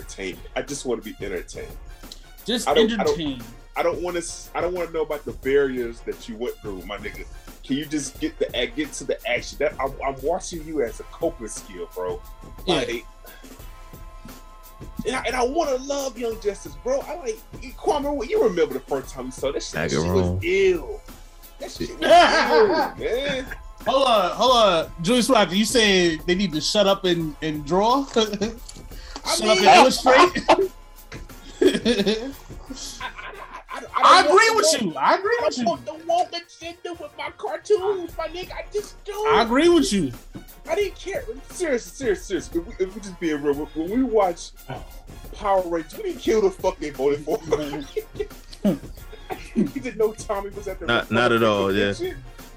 entertainment. I just want to be entertained. Just I don't- I don't- entertain. I don't want to. I don't want to know about the barriers that you went through, my nigga. Can you just get the get to the action? That I'm, I'm watching you as a coping skill, bro. Yeah. And I, and I want to love Young Justice, bro. I like Kwame. You remember the first time you saw that shit? That shit was ill. That shit was ill, man. Hold on, hold on. Julius Roger, you say they need to shut up and, and draw? shut I up mean- and illustrate? I, I don't agree with the you. I agree woke- I with don't you. want the woke agenda with my cartoons, my nigga. I just don't. I agree with you. I didn't care. Seriously, seriously, seriously. If we, if we just being real, when we watch Power Rangers, we didn't kill the fuck they voted for. you didn't know Tommy was at the Not- not at all, yeah.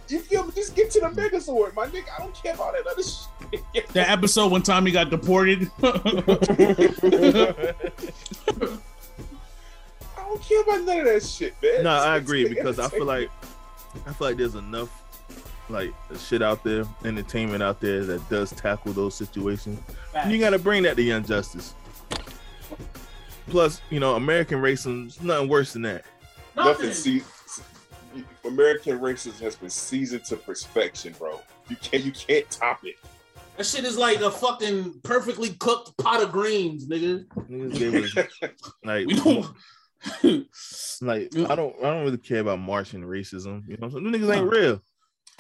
Shit. You feel me? Just get to the Megazord, my nigga. I don't care about that other shit. That episode when Tommy got deported. I don't care about none of that shit, man. No, I agree because I feel like. I feel like there's enough like shit out there, entertainment out there that does tackle those situations. You got to bring that to Young Justice. Plus, you know, American racism is nothing worse than that. nothing. See, American racism has been seasoned to perfection, bro. You can't, you can't top it. That shit is like a fucking perfectly cooked pot of greens, nigga. Niggas gave us, like, We don't. like I don't, I don't really care about Martian racism. You know, what I'm saying? Them niggas ain't real.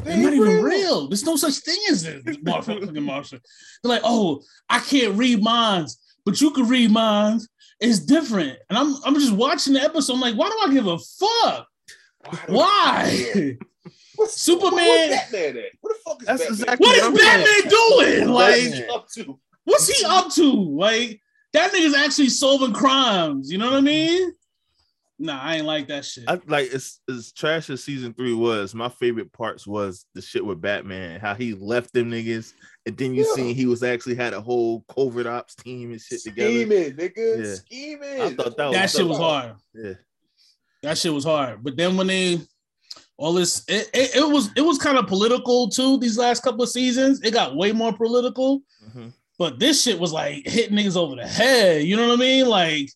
They're not even real. There's no such thing as this motherfucking Martian. They're like, oh, I can't read minds, but you can read minds. It's different. And I'm I'm just watching the episode. I'm like, why do I give a fuck? Why? What's, Superman- What's Batman at? What the fuck is That's Batman? exactly What is Batman doing? Like, he up to? what's he up to? Like, that nigga's actually solving crimes. You know what I mean? Nah, I ain't like that shit. I like as as trash as season three was. My favorite parts was the shit with Batman, how he left them niggas, and then you Yeah. see he was actually had a whole covert ops team and shit together. Scheming, nigga. Yeah. Scheming. I thought that was that shit was hard. Yeah, That shit was hard. But then when they all this it, it, it was it was kind of political too these last couple of seasons. It got way more political. Mhm. But this shit was like hitting niggas over the head. You know what I mean? Like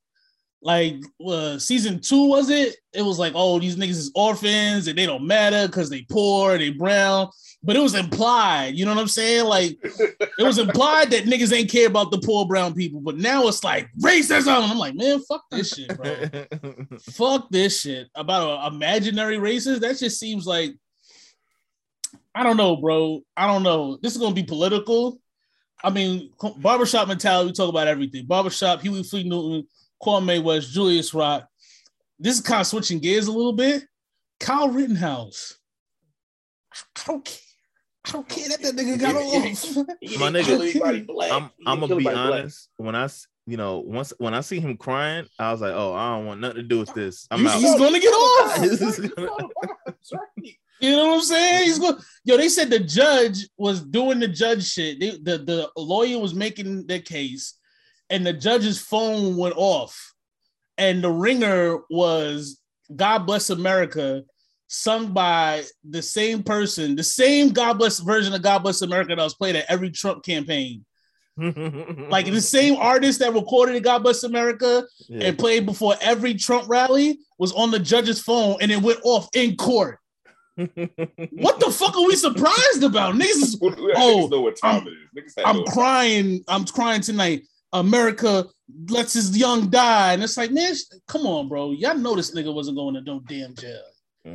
like uh, season two was it? It was like, oh, these niggas is orphans and they don't matter because they poor, they brown. But it was implied, you know what I'm saying? Like it was implied that niggas ain't care about the poor brown people. But now it's like racism. I'm like, man, fuck this shit, bro fuck this shit about imaginary races. That just seems like I don't know, bro. I don't know. This is gonna be political. I mean, barbershop mentality. We talk about everything. Barbershop. Huey Fleet Newton, Kwame West, Julius Rock. This is kind of switching gears a little bit. Kyle Rittenhouse. I don't care. I don't care that that nigga got off. He My nigga, kill anybody black. I'm I'm gonna be anybody black. honest. When I s- you know once when I see him crying, I was like, oh, I don't want nothing to do with this. I'm You- out. he's gonna get off. This is gonna- That's right. You know what I'm saying? He's going. Yo, they said the judge was doing the judge shit. They, the the lawyer was making the case, and the judge's phone went off, and the ringer was "God Bless America," sung by the same person, the same God Bless version of "God Bless America" that was played at every Trump campaign. Like the same artist that recorded "God Bless America" Yeah. and played before every Trump rally was on the judge's phone, and it went off in court. What the fuck are we surprised about? Niggas is, Oh, niggas know what time it is. Niggas I'm no- crying. I'm crying tonight. America lets his young die. And it's like, man, sh- come on, bro. Y'all know this nigga wasn't going to no damn jail.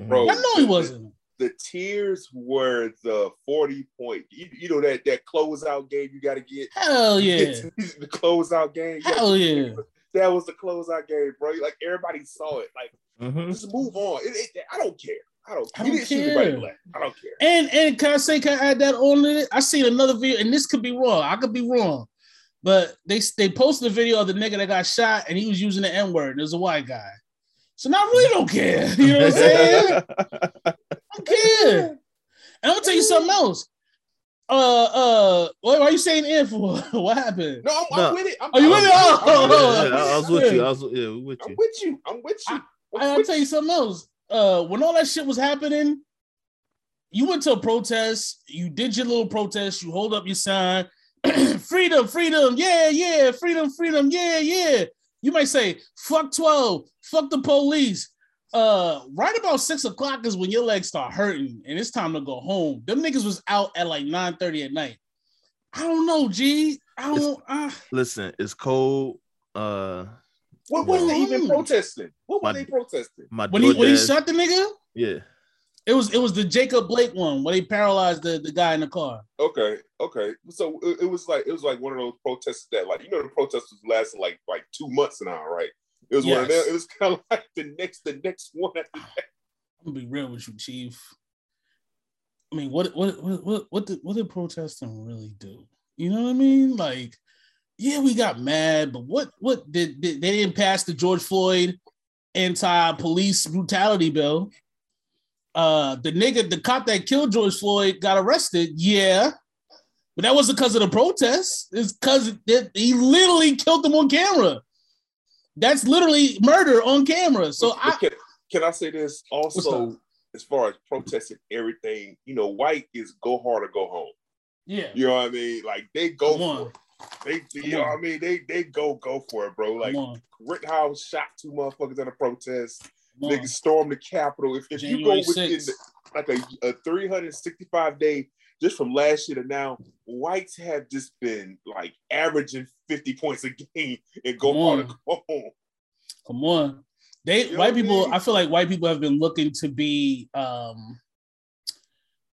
Bro, Y'all know he wasn't. the tears were the 40 point. You, you know that that closeout game you got to get. Hell yeah. the closeout game. you gotta Hell get- yeah. That was the closeout game, bro. Like everybody saw it. Like Mhm. just move on. It, it, I don't care. I don't. I he don't didn't shoot anybody care. black. I don't care. And and can I say, can I add that on it? I seen another video, and this could be wrong. I could be wrong. But they they posted a video of the nigga that got shot and he was using the N-word. It was a white guy. So now I really don't care. You know what I'm saying? I don't care. And I'm gonna tell you something else. Uh, uh, what why are you saying in for? what happened? No, I'm, No. I'm with it. I'm, Are you with it? I'm Oh, with it. Yeah, yeah, I, I was with you. I was yeah, we with I'm you. with you. I'm with you. I'm I'll tell you something else. Uh, when all that shit was happening, you went to a protest, you did your little protest, you hold up your sign, freedom, freedom, yeah, yeah, freedom, freedom, yeah, yeah. You might say, fuck 12, fuck the police. Uh, right about six o'clock is when your legs start hurting and it's time to go home. Them niggas was out at like 9 30 at night. I don't know, G. I don't. Uh, Listen, it's cold. Uh, What was they even Mm. protesting? What were My- they protesting? my when he when he shot the nigga, yeah, it was it was the Jacob Blake one where they paralyzed the, the guy in the car. Okay, okay. So it, it was like it was like one of those protests that like you know the protests was lasting like like two months now, right? It was one of them. It was kind of like the next the next one after that. I'm gonna be real with you, Chief. I mean, what what what what what did what did protesting really do? You know what I mean? Like, yeah, we got mad, but what what did, did they didn't pass the George Floyd anti-police brutality bill? Uh, the nigga, the cop that killed George Floyd got arrested. Yeah, but that wasn't because of the protests. It's because he literally killed them on camera. That's literally murder on camera. So I, can, can I say this also? As far as protesting everything, you know, white is go hard or go home. yeah, You know what I mean? Like they go for it. They, Come you know on. what I mean? They they go go for it, bro. Like Rittenhouse shot two motherfuckers at a protest. On. Niggas stormed the Capitol. If, if you go within the, like a, a 365 day, just from last year to now, whites have just been like averaging 50 points a game and go on. and go home. Come on. They You white what I people, mean? I feel like white people have been looking to be um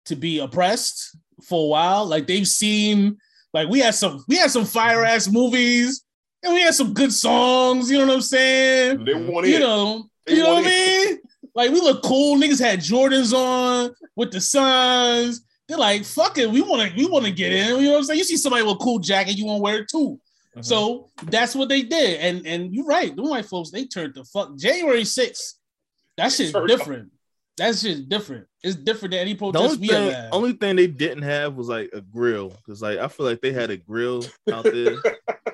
to be oppressed for a while. Like they've seen like we had some we had some fire ass movies and we had some good songs, you know what I'm saying? They want You it. know, They you know what I mean? Like we look cool, niggas had Jordans on with the suns. They're like, fuck it, we want to we want to get in. You know what I'm saying? You see somebody with a cool jacket, you want to wear it too. Mhm. So that's what they did. And and you're right, the white folks, they turned the fuck January 6th. That shit's different. That shit's different. It's different than any the protest only we ever thing, had. only thing they didn't have was like a grill, because like I feel like they had a grill out there.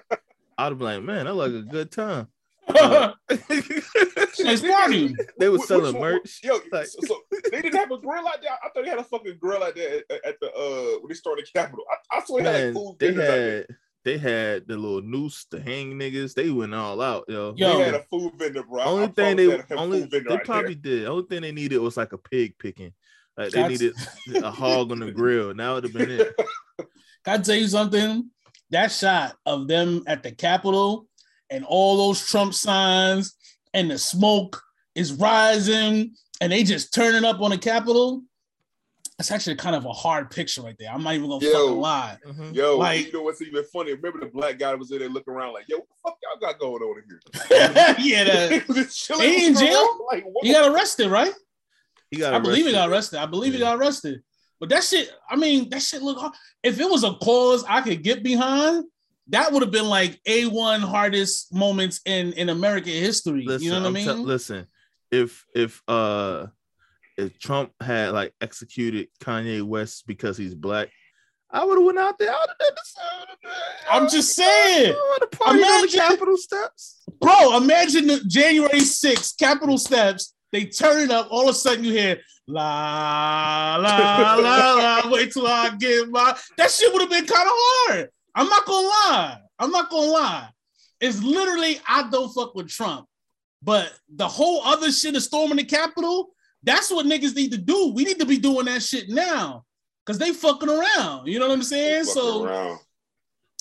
I'd be like, man, that like a good time. It's party. they were selling one- merch. Yo, Like- so, so they didn't have a grill out there. I thought they had a fucking grill out there at, at the uh when they started Capitol. I, I swear they had like food they vendors out there. had they had the little noose to hang niggas. They went all out, yo. Yo. They had a food vendor, bro. Only I thing they only they out probably did. Only thing they needed was like a pig picking. Like they That's- needed a hog on the grill. Now it'd have been it. Can I tell you something? That shot of them at the Capitol and all those Trump signs and the smoke is rising and they just turning up on the Capitol. That's actually kind of a hard picture right there. I'm not even gonna Yo. fucking lie. Mhm. Yo, Like- you know what's even funny? Remember the black guy was in there looking around like, yo, what the fuck y'all got going on in here? yeah, that, He was just chilling, He in looking jail? Like, what? he got arrested, right? He got I believe he got arrested. I believe he got arrested. But that shit, I mean, that shit look hard. If it was a cause I could get behind, that would have been like A1 hardest moments in in American history. Listen, you know what I'm I mean? listen, if if uh if Trump had like executed Kanye West because he's black, I would have went out there. I would have done the same. I'm just saying. I would have on the Imagine- Capitol steps. Bro, imagine the January 6th, Capitol Steps. They turn it up. All of a sudden, you hear la la la la. Wait till I get my. That shit would have been kind of hard. I'm not gonna lie. I'm not gonna lie. It's literally I don't fuck with Trump, but the whole other shit is storming the Capitol. That's what niggas need to do. We need to be doing that shit now, cause they fucking around. You know what I'm saying? So around.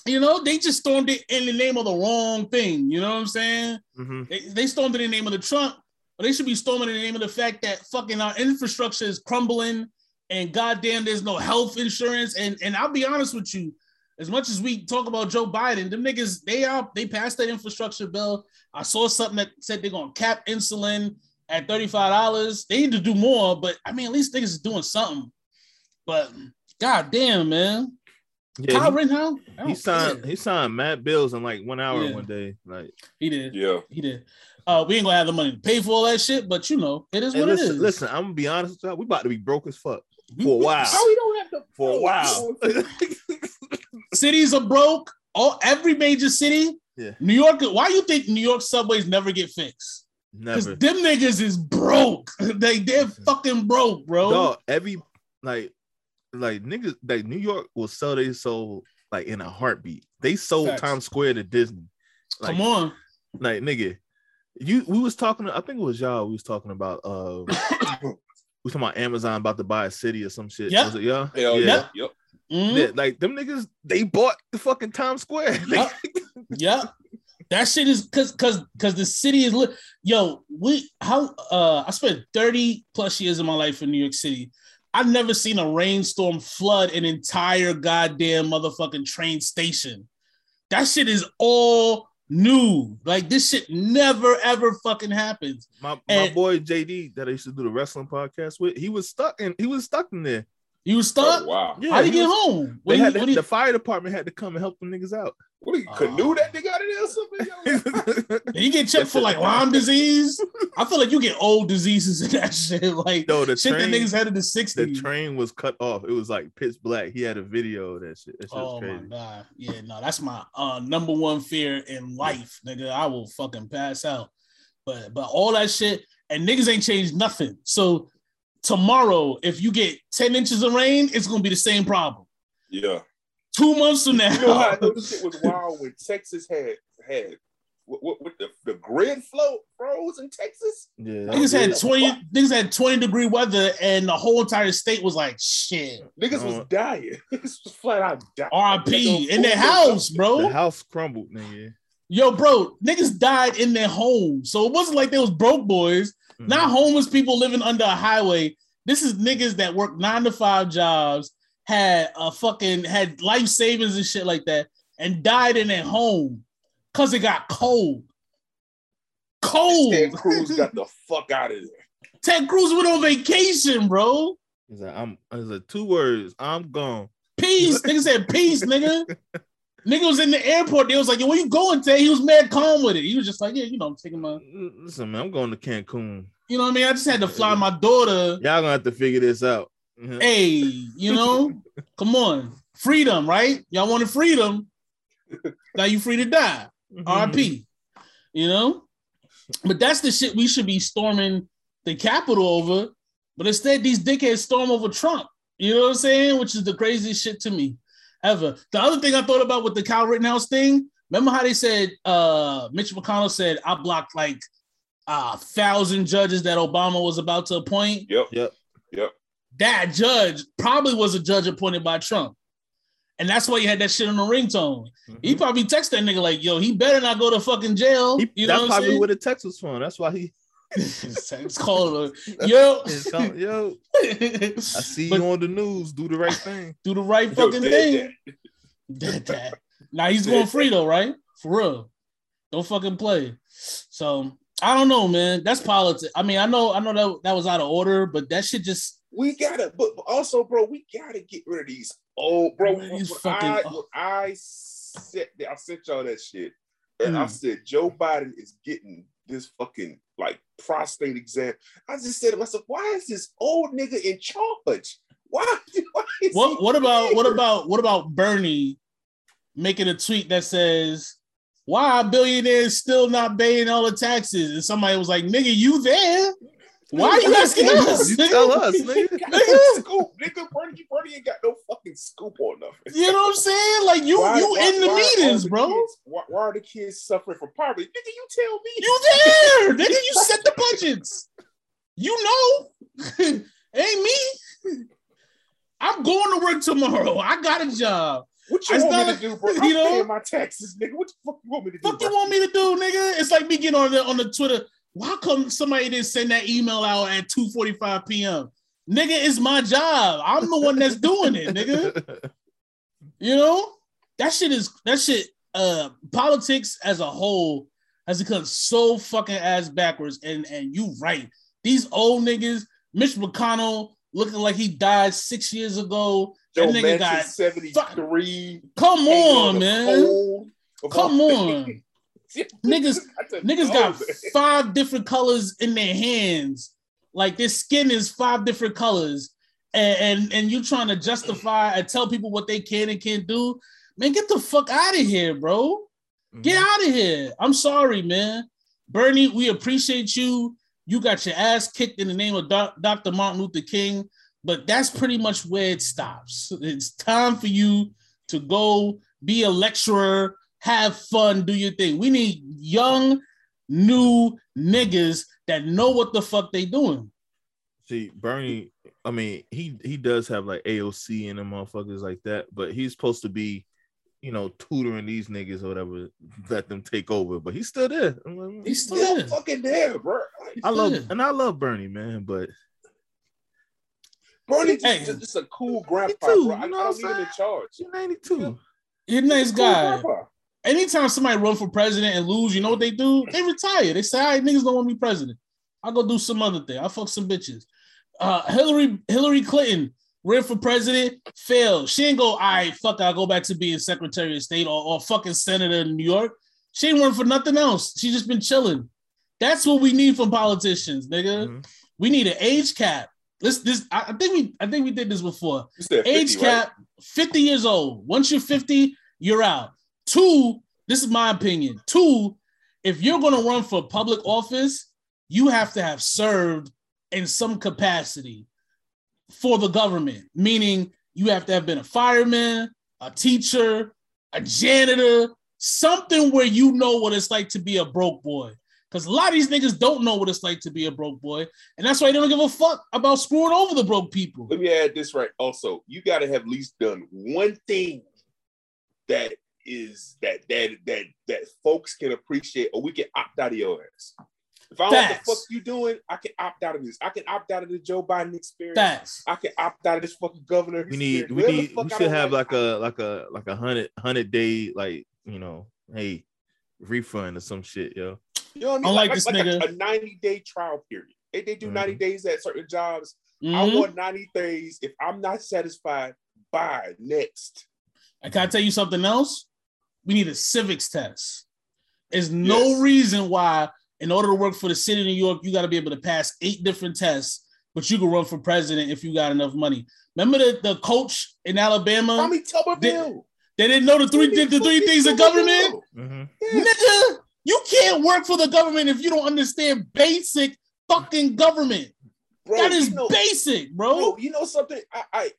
you know they just stormed it in the name of the wrong thing. You know what I'm saying? Mhm. They, they stormed in the name of the Trump, but they should be storming in the name of the fact that fucking our infrastructure is crumbling and goddamn there's no health insurance. And and I'll be honest with you, as much as we talk about Joe Biden, them niggas, they are they passed that infrastructure bill. I saw something that said they're gonna cap insulin at $35. They need to do more, but I mean at least niggas is doing something. But goddamn, man. Yeah, Kyle he- Rittenhouse, he, signed care. he signed Matt Bills in like one hour Yeah. one day. Like, he did. Yeah. He did. Uh, we ain't gonna have the money to pay for all that shit, but you know, it is hey, what listen, it is. listen, I'm gonna be honest with y'all. We about to be broke as fuck. for a while. How we don't have to For a while. Cities are broke. All every major city. Yeah. New York. Why you think New York subways never get fixed? Because Never. them niggas is broke. they they're fucking broke, bro. Dog, every like like niggas like New York will sell their soul like in a heartbeat. They sold Facts. Times Square to Disney. Like, Come on. like nigga. You we was talking, I think it was y'all. We was talking about uh we was talking about Amazon about to buy a city or some shit. Yeah. Was it y'all? Hell yeah. Yep. Mhm. Yeah, like them niggas, they bought the fucking Times Square. Yup. yeah. That shit is cause cause cause the city is lit. Yo, we how uh I spent 30 plus years of my life in New York City. I've never seen a rainstorm flood an entire goddamn motherfucking train station. That shit is all new. Like this shit never ever fucking happens. my my And- boy JD that I used to do the wrestling podcast with, he was stuck in he was stuck in there. You was stuck? Oh, wow. Yeah, How'd he he get was- home? They What do you- had to- what the fire department had to come and help them niggas out. What do you Oh. canoe that nigga out of there or something? yo? You get checked for like Lyme disease? I feel like you get old diseases and that shit. Like No, the shit train, that niggas had in the the train was cut off. It was like pitch black. He had a video of that shit. That shit was Oh my god. Yeah, no, that's my uh number one fear in life, nigga. I will fucking pass out. But but all that shit and niggas ain't changed nothing. So tomorrow, if you get 10 inches of rain, it's gonna be the same problem. yeah. Two months from now. You know how I know this shit was wild when Texas had had what, what, what the, the grid flow froze in Texas? Yeah, that Niggas had it. 20 niggas had 20 degree weather and the whole entire state was like shit. Niggas was Uh, dying. Niggas was flat out dying. RP in their house, bro. the house crumbled, nigga. Yo, bro, niggas died in their home. So it wasn't like they was broke boys. Mhm. Not homeless people living under a highway. This is niggas that work nine to five jobs, had a fucking had life savings and shit like that, and died in their home because it got cold. Cold. Ted Cruz got the fuck out of there. Ted Cruz went on vacation, bro. He's like, I'm. It's like two words. I'm gone. Peace. nigga said peace, nigga. nigga was in the airport. They was like, yo, where you going, Ted? He was mad calm with it. He was just like, yeah, you know, I'm taking my, Listen, man, I'm going to Cancun. you know what I mean? I just had to fly my daughter. Y'all gonna have to figure this out. Hey, you know, come on. Freedom, right? Y'all wanted freedom. Now you free to die. RP. You know? But that's the shit we should be storming the Capitol over. But instead, these dickheads storm over Trump. You know what I'm saying? Which is the craziest shit to me ever. The other thing I thought about with the Kyle Rittenhouse thing, remember how they said uh Mitch McConnell said I blocked like a thousand judges that Obama was about to appoint? Yep. Yep. Yep. that judge probably was a judge appointed by Trump. And that's why you had that shit on the ringtone. He probably texted that nigga like, yo, he better not go to fucking jail. He- you know that's what I'm probably saying? where the text was from. That's why he. It's called a, yo. It's called, yo, I see But you on the news. Do the right thing. do the right fucking dead, thing. dead. Dead that. Now he's going free though, right? For real. Don't fucking play. So I don't know, man. That's politics. I mean, I know, I know that that was out of order, but that shit just We gotta, but but also, bro, we gotta get rid of these old, bro. Rid when fucking- I, when I said, I sent y'all that shit, and I Mm. said Joe Biden is getting this fucking like prostate exam. I just said to myself, why is this old nigga in charge? Why? why is what what about what about what about Bernie making a tweet that says why are billionaires still not paying all the taxes? And somebody was like, nigga, you there? Why are you asking us? You nigga? tell us, nigga. no scoop, nigga. Bernie, Bernie ain't got no fucking scoop on nothing. You know what I'm saying? Like you Why- you why- in the why meetings, the bro. kids- why, are the kids suffering from poverty? Nigga, you tell me. You there, nigga. You set the budgets. You know, ain't me. I'm going to work tomorrow. I got a job. What you It's want me to do, bro? you I'm know? paying my taxes, nigga. What the fuck you want me to do? Fuck you want me to do, nigga? It's like me getting on the on the Twitter. Why come somebody didn't send that email out at 2:45 p.m.? Nigga, it's my job. I'm the one that's doing it, nigga. You know? That shit is that shit uh politics as a whole has become so fucking ass backwards. And and you right. These old niggas, Mitch McConnell looking like he died six years ago. Joe That nigga got 73. come on, man. Come on. Niggas- Niggas got five different colors in their hands. Like their skin is five different colors. and, and and you trying to justify and tell people what they can and can't do, man, get the fuck out of here, bro. Get Mhm. out of here. I'm sorry, man. Bernie, we appreciate you. You got your ass kicked in the name of Doc- Dr. Martin Luther King, but that's pretty much where it stops. It's time for you to go be a lecturer, have fun, do your thing. We need young, new niggas that know what the fuck they doing. See, Bernie, I mean, he he does have like AOC and them motherfuckers like that, but he's supposed to be, you know, tutoring these niggas or whatever, let them take over. But he's still there. I'm like, He's still Still there. fucking there, bro. I love Yeah. and I love Bernie, man, but Bernie just, Hey. just, just a cool grandpa, too, bro. I, I you know don't what need I'm him in charge. he's 92. He's a nice Cool guy. grandpa. Anytime somebody run for president and lose, you know what they do? They retire. They say, all right, niggas don't want me president. I'll go do some other thing. I'll fuck some bitches. Uh, Hillary Hillary Clinton ran for president, failed. She ain't go, all right, fuck, I'll go back to being Secretary of State or, or fucking senator in New York. She ain't run for nothing else. She just been chilling. That's what we need from politicians, nigga. Mhm. We need an age cap. This, this, I I think we, I think we did this before You said 50, age right? cap 50 years old once you're 50 you're out two this is my opinion. Two if you're going to run for public office you have to have served in some capacity for the government meaning you have to have been a fireman a teacher a janitor something where you know what it's like to be a broke boy. Because a lot of these niggas don't know what it's like to be a broke boy and that's why they don't give a fuck about screwing over the broke people. Let me add this right. Also, you got to have at least done one thing that is that that that that folks can appreciate, or we can opt out of your ass. If I don't know what the fuck you doing, I can opt out of this. I can opt out of the Joe Biden experience. Facts. I can opt out of this fucking governor. We need experience. we Whatever need we should have like like, a like a like a hundred hundred day like you know, hey, refund or some shit, yo. You know what I mean? Unlike like, this like nigga. a, a 90 day trial period. They, they do 90 Mhm. days at certain jobs. I Mhm. want 90 days. If I'm not satisfied, bye. Next. And can I tell you something else? We need a civics test. There's no Yes. reason why, in order to work for the city of New York, you got to be able to pass eight different tests, but you can run for president if you got enough money. Remember the, the coach in Alabama? Tommy Tuberville. They didn't know the three Tommy the three things of Tuberville. government. Mhm. Yes. Nigga, you can't work for the government if you don't understand basic fucking government. Bro, that is you know, basic, bro. bro, you know something? I, I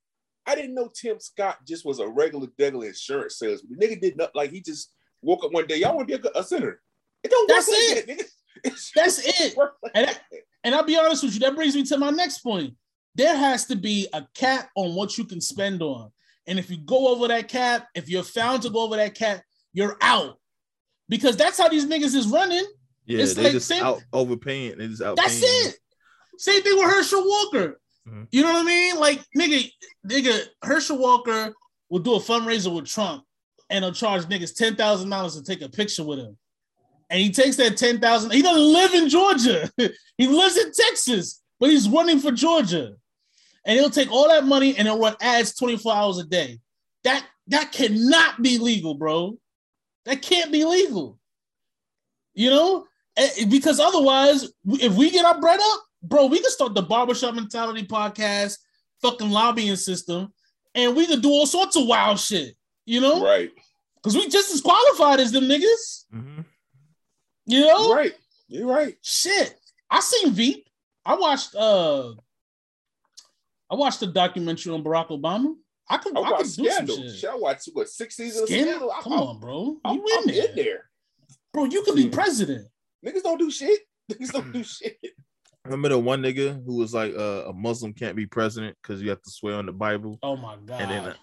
I didn't know Tim Scott just was a regular degular insurance salesman. The nigga did not like he just woke up one day. Y'all want to be a, a senator? It don't That's work it. like that, nigga. That's it. like And that. And I'll be honest with you, that brings me to my next point. There has to be a cap on what you can spend on. And if you go over that cap, if you're found to go over that cap, you're out. Because that's how these niggas is running. Yeah, It's they like just same- out overpaying. They just out. That's it. Same thing with Herschel Walker. Mhm. You know what I mean? Like, nigga, nigga, Herschel Walker will do a fundraiser with Trump and he'll charge niggas ten thousand dollars to take a picture with him. And he takes that ten thousand. He doesn't live in Georgia. he lives in Texas, but he's running for Georgia. And he'll take all that money and he'll run ads 24 hours a day. That that cannot be legal, bro. That can't be legal. You know? Eh, Because otherwise, if we get our bread up, bro, we can start the barbershop mentality podcast, fucking lobbying system, and we can do all sorts of wild shit, you know? Right, Because we just as qualified as them niggas, Mhm. you know? right. You're right. Shit. I seen Veep. I watched uh I watched the documentary on Barack Obama. I could I I, could do Scandal. some shit. Shit, I watch what six seasons Scandal? of Scandal. I- Come I- on, bro. I'm, You I'm in there. in there. Bro, you could be president. Niggas don't do shit. Niggas don't do shit. Remember the one nigga who was like, uh, "A Muslim can't be president because you have to swear on the Bible." Oh my god. And then,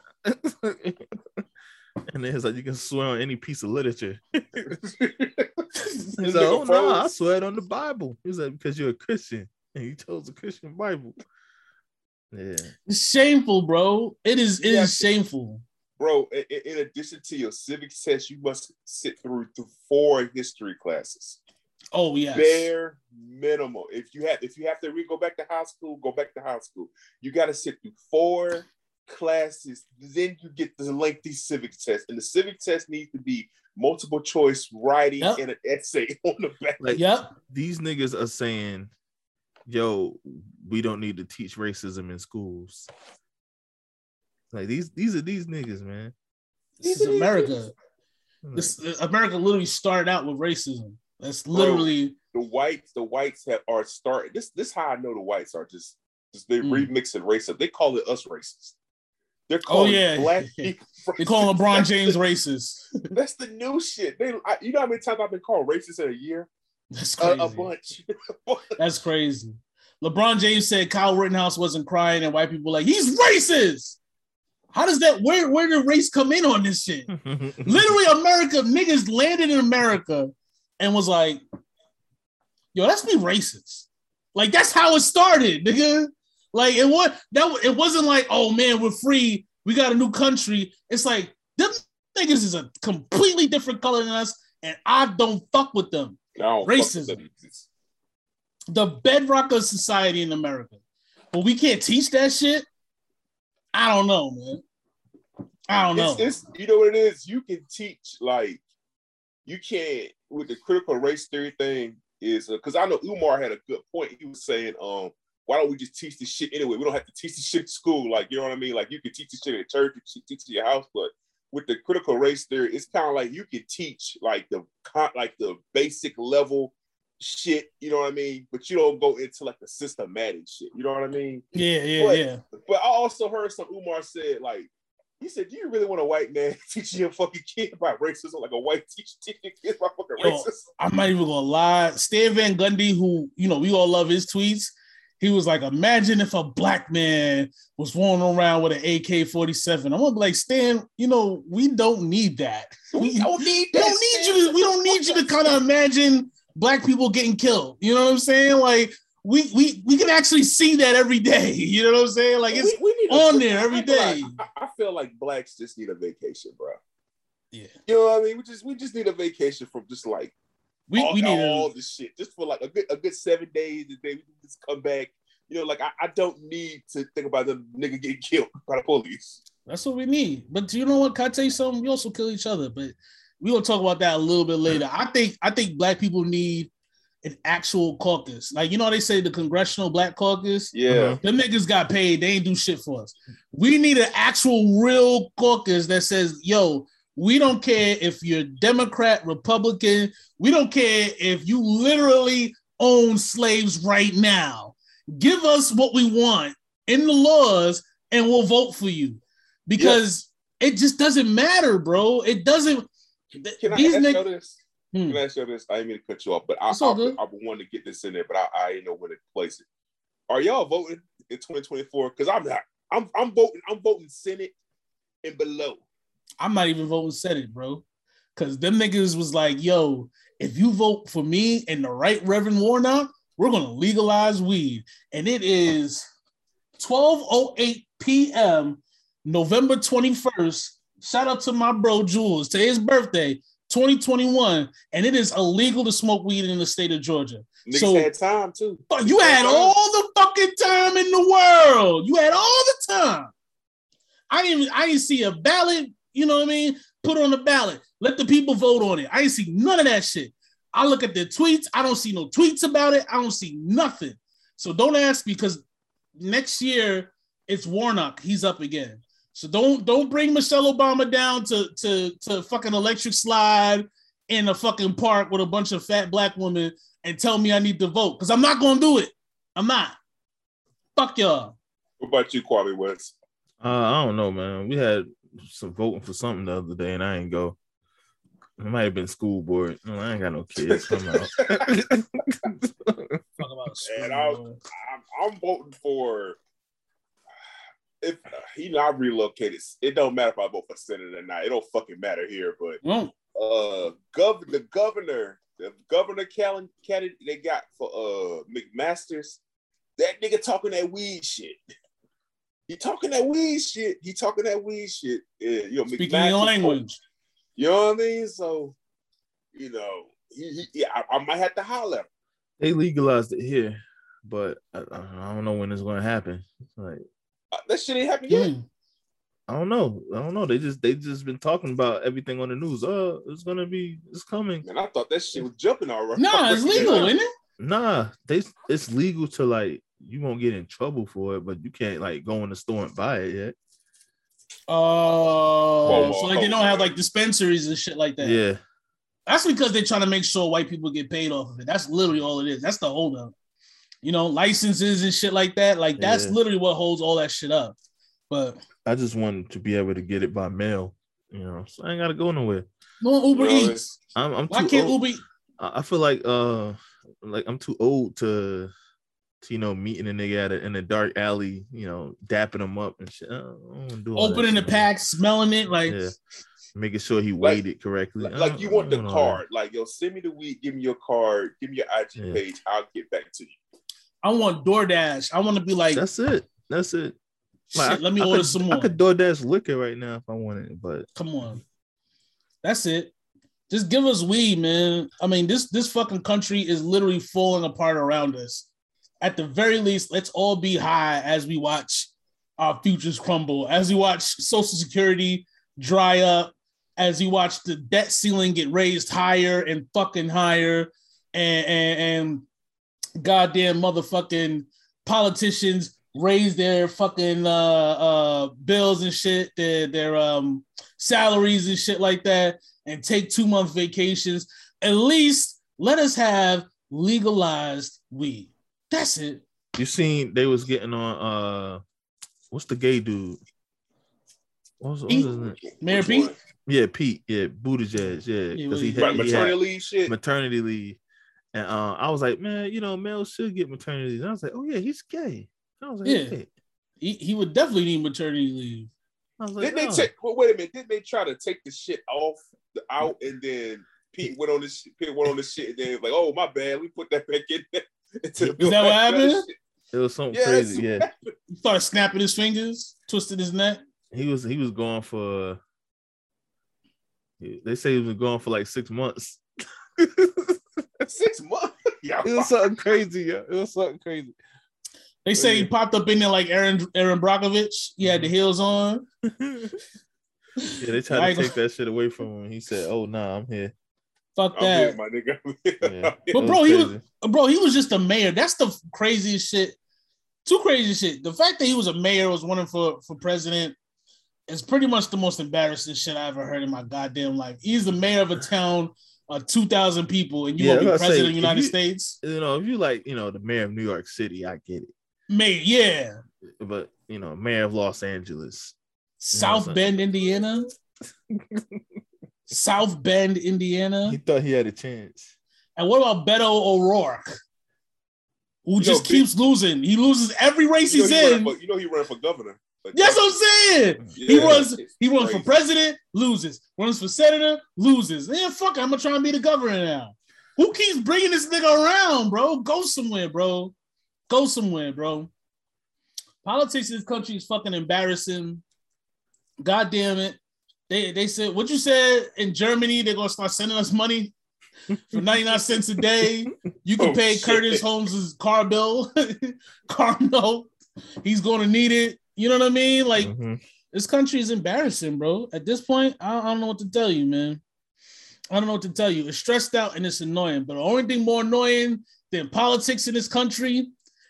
uh, and then it's like you can swear on any piece of literature. He's like, "Oh no, I swear on the Bible." He's like, "Because you're a Christian and you chose a Christian Bible." Yeah, It's shameful, bro. It is. It is Yeah. shameful. Bro, i- i- in addition to your civics test, you must sit through through four history classes. Oh yes. Bare minimal. If you have if you have to re- go back to high school, go back to high school. You got to sit through four classes. Then you get the lengthy civic test, and the civic test needs to be multiple choice writing Yep. and an essay on the back. like Yep. these niggas are saying yo, we don't need to teach racism in schools. Like these, these are these niggas, man. This is America. This America literally started out with racism. That's literally the whites. The whites have are starting. This this how I know the whites are just just they Mm. remixing racism. They call it us racist. They're Oh yeah, black people. they call LeBron racist. James racist. That's the new shit. They, I, you know how many times I've been called racist in a year? That's A, crazy. a bunch. That's crazy. LeBron James said Kyle Rittenhouse wasn't crying, and white people were like he's racist. How does that? Where where did race come in on this shit? Literally, America niggas landed in America and was like, "Yo, let's be racist." Like that's how it started, nigga. Like it was that it wasn't like, "Oh man, we're free. We got a new country." It's like them niggas is a completely different color than us, and I don't fuck with them. I don't fuck with Racism. The bedrock of society in America, but we can't teach that shit. I don't know, man. I don't know. It's, it's you know what it is. You can teach like you can't with the critical race theory thing is because I know Umar had a good point. He was saying, um, why don't we just teach this shit anyway? We don't have to teach this shit in school. Like you know what I mean? Like you can teach this shit in church, you can teach it in your house, but with the critical race theory, it's kind of like you can teach like the con- like the basic level shit. You know what I mean? But you don't go into like the systematic shit. You know what I mean? yeah, yeah, But- yeah. But I also heard some Umar said, like, he said, Do you really want a white man teaching your fucking kid about racism? Like a white teacher teaching kids about fucking Yo, racism? I'm not even gonna lie. Stan Van Gundy, who you know we all love his tweets, he was like, "Imagine if a black man was walking around with an AK-47." I'm gonna be like, Stan, you know we don't need that. We don't need We don't need you. To, we don't need you to kind of imagine black people getting killed. You know what I'm saying? Like we we we can actually see that every day. You know what I'm saying? Like it's we, we need on there every I day. Like, I, I feel like blacks just need a vacation, bro. yeah. You know what I mean? We just we just need a vacation from just like We all, we need all to, the shit, just for like a good a good seven days, and then we can just come back. You know, like I, I don't need to think about the nigga getting killed by the police. That's what we need. But you know what? Can I tell you something? We also kill each other, but we gonna talk about that a little bit later. I think I think black people need an actual caucus. Like you know, how they say the Congressional Black Caucus. Yeah. Uh-huh. the niggas got paid. They ain't do shit for us. We need an actual real caucus that says, yo, we don't care if you're Democrat, Republican. We don't care if you literally own slaves right now. Give us what we want in the laws and we'll vote for you. Because it just doesn't matter, bro. It doesn't. Can I these ask you niggas. Hmm. Can I ask you this? I didn't mean to cut you off, but I, It's all I. I, wanted to get this in there, but I, I didn't know where to place it. Are y'all voting in 2024? Because I'm not. I'm I'm voting. I'm voting Senate and below. I'm not even voting Senate, bro. Cause them niggas was like, yo, if you vote for me and the right Reverend Warnock, we're gonna legalize weed. And it is 12:08 p.m. November 21st. Shout out to my bro Jules. Today's birthday, 2021, and it is illegal to smoke weed in the state of Georgia. Niggas So- had time too. But you had all the fucking time in the world. You had all the time. I didn't. I didn't see a ballot. You know what I mean? Put on the ballot. Let the people vote on it. I didn't see none of that shit. I look at the tweets. I don't see no tweets about it. I don't see nothing. So don't ask because next year it's Warnock. He's up again. So don't don't bring Michelle Obama down to to to fucking electric slide in a fucking park with a bunch of fat black women and tell me I need to vote because I'm not gonna do it. I'm not. Fuck y'all. What about you, Kwame West? Uh, I don't know, man. We had some voting for something the other day, and I ain't go. It might have been school board. No, I ain't got no kids. Come out. Fuck about And I'll- I'm, I'm voting for. If you know, I relocated. It don't matter if I vote for senator or not. It don't fucking matter here. But Mm, uh, gov the governor, the governor Callan candidate they got for uh McMaster's, that nigga talking that weed shit. He talking that weed shit. He talking that weed shit. Yeah, you know, speaking McMaster's- your language. You know what I mean? So, you know, he, he, yeah, I, I might have to holler. they legalized it here, but I, I don't know when it's going to happen. Like that shit ain't happened yet. Mm. I don't know. I don't know. They just they just been talking about everything on the news. Uh, it's gonna be. It's coming. And I thought that shit was jumping already. Nah, it's legal, isn't it? Nah, they it's legal to like you won't get in trouble for it, but you can't like go in the store and buy it yet. Oh, Whoa, whoa, so like they hold don't have like dispensaries and shit like that. Yeah, That's because they're trying to make sure white people get paid off of it. That's literally all it is. That's the holdup. You know, licenses and shit like that. Like that's Yeah. literally what holds all that shit up. But I just wanted to be able to get it by mail. You know, so I ain't gotta go nowhere. no Uber No, Eats. I'm I'm Why can't old. Uber? Eats- I I feel like uh like I'm too old to, to you know meeting a nigga at a, in a dark alley, you know, dapping him up and shit. I don't do all that Opening the shit. pack, smelling it, like Yeah. making sure he Like- weighed it correctly. Like, like you want the don't want all that. card. Like, yo, send me the weed, give me your card, give me your IG Yeah. page, I'll get back to you. I want DoorDash. I want to be like, That's it. That's it. shit, I- let me I order could, some more. I could DoorDash liquor right now if I wanted, but Come on. That's it. Just give us weed, man. I mean, this this fucking country is literally falling apart around us. At the very least, let's all be high as we watch our futures crumble, as we watch Social Security dry up, as we watch the debt ceiling get raised higher and fucking higher, and and, and goddamn motherfucking politicians raise their fucking uh uh bills and shit, their their um salaries and shit like that, and take two month vacations. At least let us have legalized weed. That's it. you seen they was getting on uh what's the gay dude? What's, what's his name? Mayor Pete? Yeah, Pete. Yeah, Buttigieg. Yeah, Yeah, because he, had, Right, he had maternity leave shit. maternity leave, and uh, I was like, man, you know, males should get maternity. leave. And I was like, oh yeah, he's gay. I was like, Yeah. okay. He, he would definitely need maternity leave. I was like, Didn't they oh. take? Well, wait a minute. Didn't they try to take the shit off the out and then Pete went on this Pete went on the shit and then like, oh my bad, we put that back in there. Into the Is that what happened? It was something Yeah, crazy. Yeah, He started snapping his fingers, twisted his neck. he was he was going for. They say he was going for like six months. Six months. Yeah, It was something crazy. Yeah, it was something crazy. They say he popped up in there like Erin Erin Brockovich. He had the mm-hmm. heels on. Yeah, they tried Like- to take that shit away from him. He said, "Oh nah, I'm here." Fuck I'm that. my nigga. Yeah. But It bro, he was bro, he was just a mayor. That's the craziest shit. Too crazy shit. The fact that he was a mayor, was running for for president, is pretty much the most embarrassing shit I ever heard in my goddamn life. He's the mayor of a town of two thousand people, and you Yeah, want to be president say, of the United you- States? you know, if you like, you know, the mayor of New York City, I get it. Mayor, yeah. But you know, mayor of Los Angeles, South saying? Bend, Indiana. South Bend, Indiana. he thought he had a chance. And what about Beto O'Rourke? Who You just know, keeps losing. He loses every race You know, he's he in. for, you know he ran for governor. But That's what I'm saying. he runs. He runs for president, loses. Runs for senator, loses. Man, fuck it. I'm gonna try and be the governor now. Who keeps bringing this nigga around, bro? Go somewhere, bro. Go somewhere, bro. Politics in this country is fucking embarrassing. God damn it. They they said what you said in Germany. They're gonna start sending us money for 99 cents a day. You can Oh, pay shit. Curtis Holmes's car bill, car note. He's gonna need it. You know what I mean? Like Mhm. this country is embarrassing, bro. At this point, I, I don't know what to tell you, man. I don't know what to tell you. It's stressed out and it's annoying. But the only thing more annoying than politics in this country,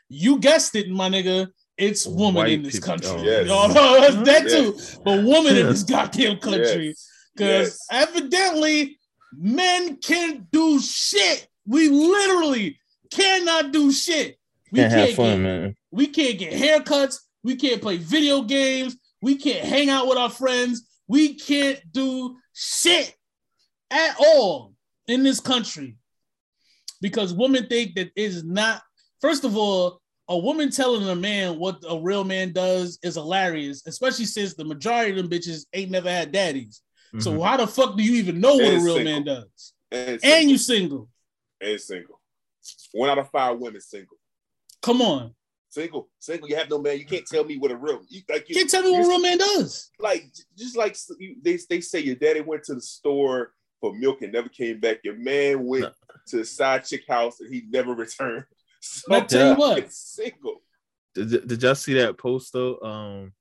you guessed it, my nigga. It's woman White in this people. country. Oh, Yes. Yo, that's that Yes. too. But woman in this goddamn country. Because Yes. evidently men can't do shit. We literally cannot do shit. We Can't have get- fun, man. we can't get haircuts. We can't play video games. We can't hang out with our friends. We can't do shit at all in this country because women think that it is not. First of all, a woman telling a man what a real man does is hilarious, especially since the majority of them bitches ain't never had daddies. So Mhm. how the fuck do you even know what a real single. man does? And, And single. you single. and single. One out of five women single. Come on. Single, single. You have no man. You can't tell me what a real. You, like you, Can't tell me what a real man does. like just like you, they they say your daddy went to the store for milk and never came back. Your man went No. to the side chick house and he never returned. So But I tell you what, single. Did, did y'all see that post though? Um,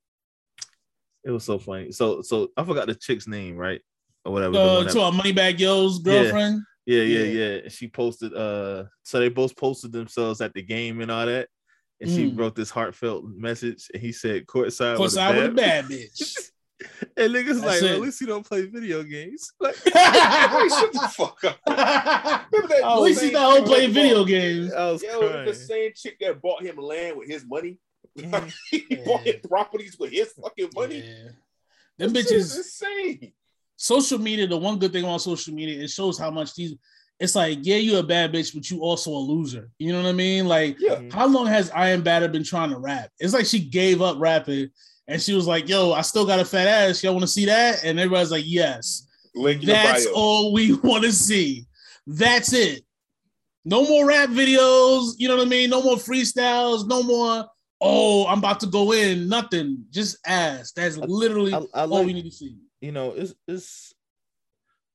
it was so funny. So so I forgot the chick's name, right? Or whatever. the uh, one that- to our Moneybagg Yo's girlfriend. Yeah, yeah, Yeah. yeah. She posted uh so they both posted themselves at the game and all that. And she Mm. wrote this heartfelt message and he said courtside, Of course, with, I a was a bad. bad bitch. and niggas like, well, at least you don't play video games. Like Hey, shut the fuck up. Remember that? At least he's same not home playing video games. I was Yo, crying. the same chick that bought him land with his money. Mhm. he bought him properties with his fucking money. Yeah. Them This shit is bitches, insane. social media, the one good thing about social media, it shows how much these it's like, yeah, you're a bad bitch, but you also a loser. You know what I mean? Like, Yeah. Mhm. how long has Iron Batter been trying to rap? It's like she gave up rapping and she was like, yo, I still got a fat ass. Y'all want to see that? And everybody's like, yes. Link That's all we want to see. That's it. No more rap videos. You know what I mean? No more freestyles. No more. Oh, I'm about to go in. Nothing. Just ass. That's literally I, I all like, we need to see. you know, it's it's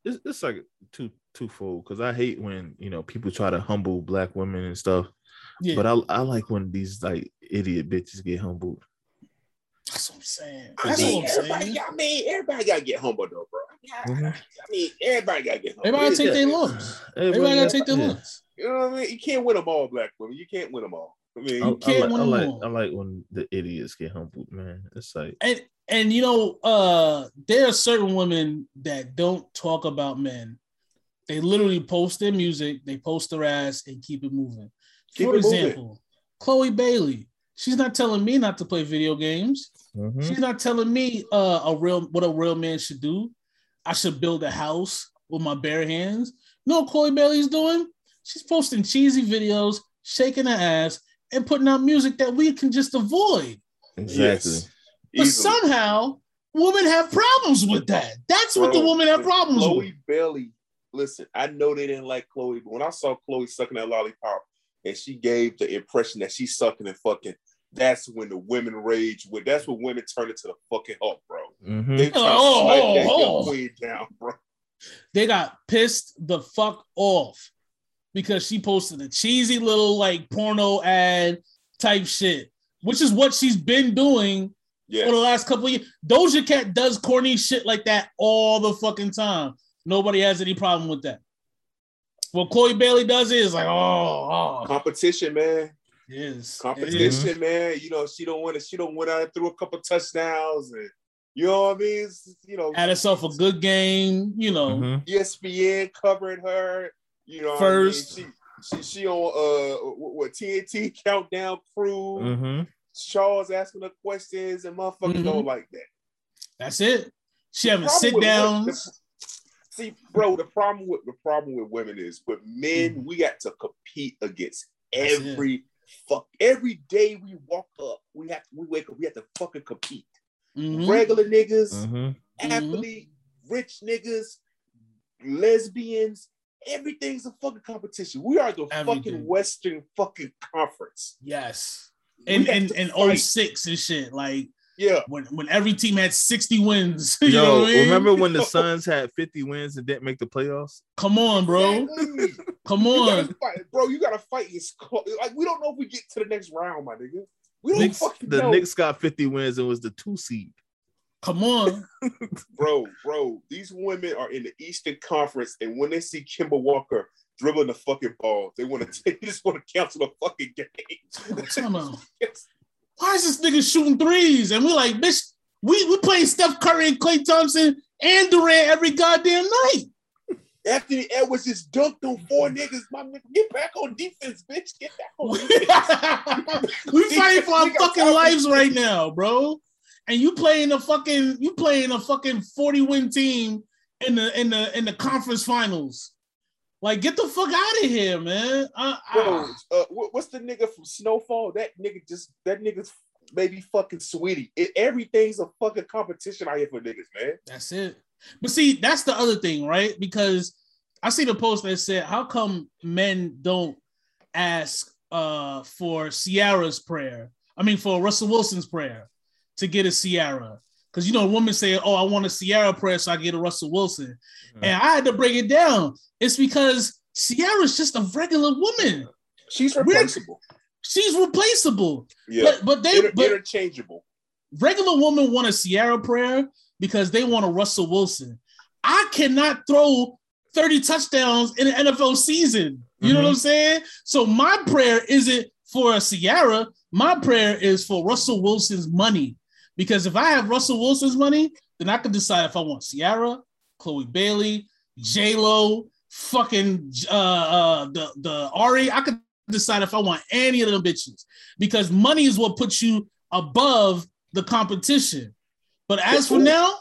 it's, it's like two twofold because I hate when you know people try to humble black women and stuff. Yeah, But I I like when these like idiot bitches get humbled. that's what I'm saying. I That's mean, what I'm everybody, saying. I mean, everybody gotta get humbled though, bro. I mean, I-. I mean, everybody gotta get humble. Everybody take their lumps. Everybody gotta take their yeah. lumps. You know what I mean? You can't win them all, black women. You can't win them all. I mean, I, I can't like, win I them like all. I like when the idiots get humbled, man. It's like And and you know, uh, there are certain women that don't talk about men. They literally post their music, they post their ass, and keep it moving. Keep For it moving. example, Chloe Bailey. She's not telling me not to play video games. mhm. She's not telling me uh, a real what a real man should do. I should build a house with my bare hands. No, what Chloe Bailey's doing. She's posting cheesy videos, shaking her ass, and putting out music that we can just avoid. exactly. Yes. But somehow women have problems with that. That's what the women have problems with. Chloe Bailey. Listen, I know they didn't like Chloe, but when I saw Chloe sucking that lollipop and she gave the impression that she's sucking and fucking, that's when the women rage. With that's when women turn into the fucking Hulk, bro. Mhm. They try to Oh, smack oh, that oh. queen down, bro. They got pissed the fuck off because she posted a cheesy little like porno ad type shit, which is what she's been doing Yes. for the last couple of years. Doja Cat does corny shit like that all the fucking time. Nobody has any problem with that. What Chloe Bailey does is like, oh, oh, Competition, man. it is. It is. Competition, man. You know, she don't want to. She don't went out and threw a couple touchdowns, and you know what I mean. It's, you know, Had herself a good game, you know. Mhm. ESPN covering her. You know, First. I mean? she, she she on uh what, what TNT countdown crew. Mhm. Charles asking her questions, and motherfuckers Mhm. don't like that. That's it. She having sit with women- downs. See, bro, the problem with the problem with women is with men, we got to compete against every fuck every day we walk up. We have to, we wake up. We have to fucking compete. Mhm. Regular niggas, Mhm. athlete, rich niggas, lesbians. Everything's a fucking competition. We are the Everything. fucking Western fucking conference. Yes. We And and and fight. 06 and shit. Like Yeah. when, when every team had 60 wins. You know Yo, what I mean? remember when the Suns had 50 wins and didn't make the playoffs? Come on, bro. Exactly. Come You on. gotta fight, bro. You gotta fight. It's co- like we don't know if we get to the next round, my nigga. We don't Knicks, fucking the know, Knicks got 50 wins and was the two seed. Come on. bro, bro. These women are in the Eastern Conference, and when they see Kemba Walker dribbling the fucking ball, they want to. They just want to cancel the fucking game. Time out. Why is this nigga shooting threes? And we're like, bitch, we we playing Steph Curry and Klay Thompson and Durant every goddamn night. Anthony Edwards just dunked on four niggas. My nigga, get back on defense, bitch. Get back on defense. we fighting for our fucking lives right now, bro. And you playing a fucking you playing a fucking 40 win team in the in the in the conference finals. Like get the fuck out of here, man. Uh, Bro, uh, what's the nigga from Snowfall? That nigga just that nigga's maybe fucking sweetie. It, everything's a fucking competition out here for niggas, man. that's it. But see, that's the other thing, right? Because I see the post that said, "How come men don't ask uh for Ciara's prayer? I mean, for Russell Wilson's prayer to get a Ciara." Because you know, women say, "Oh, I want a Ciara prayer, so I get a Russell Wilson," and I had to break it down. It's because Ciara's just a regular woman. She's We're- replaceable. She's replaceable. Yeah, But but they Inter- but interchangeable. regular women want a Ciara prayer because they want a Russell Wilson. I cannot throw 30 touchdowns in an NFL season. You know what mm-hmm. I'm saying? So my prayer isn't for a Ciara. My prayer is for Russell Wilson's money. Because if I have Russell Wilson's money, then I can decide if I want Ciara, Chloe Bailey, J Lo, fucking uh, uh, the the Ari. I could decide if I want any of them bitches because money is what puts you above the competition. But as for now,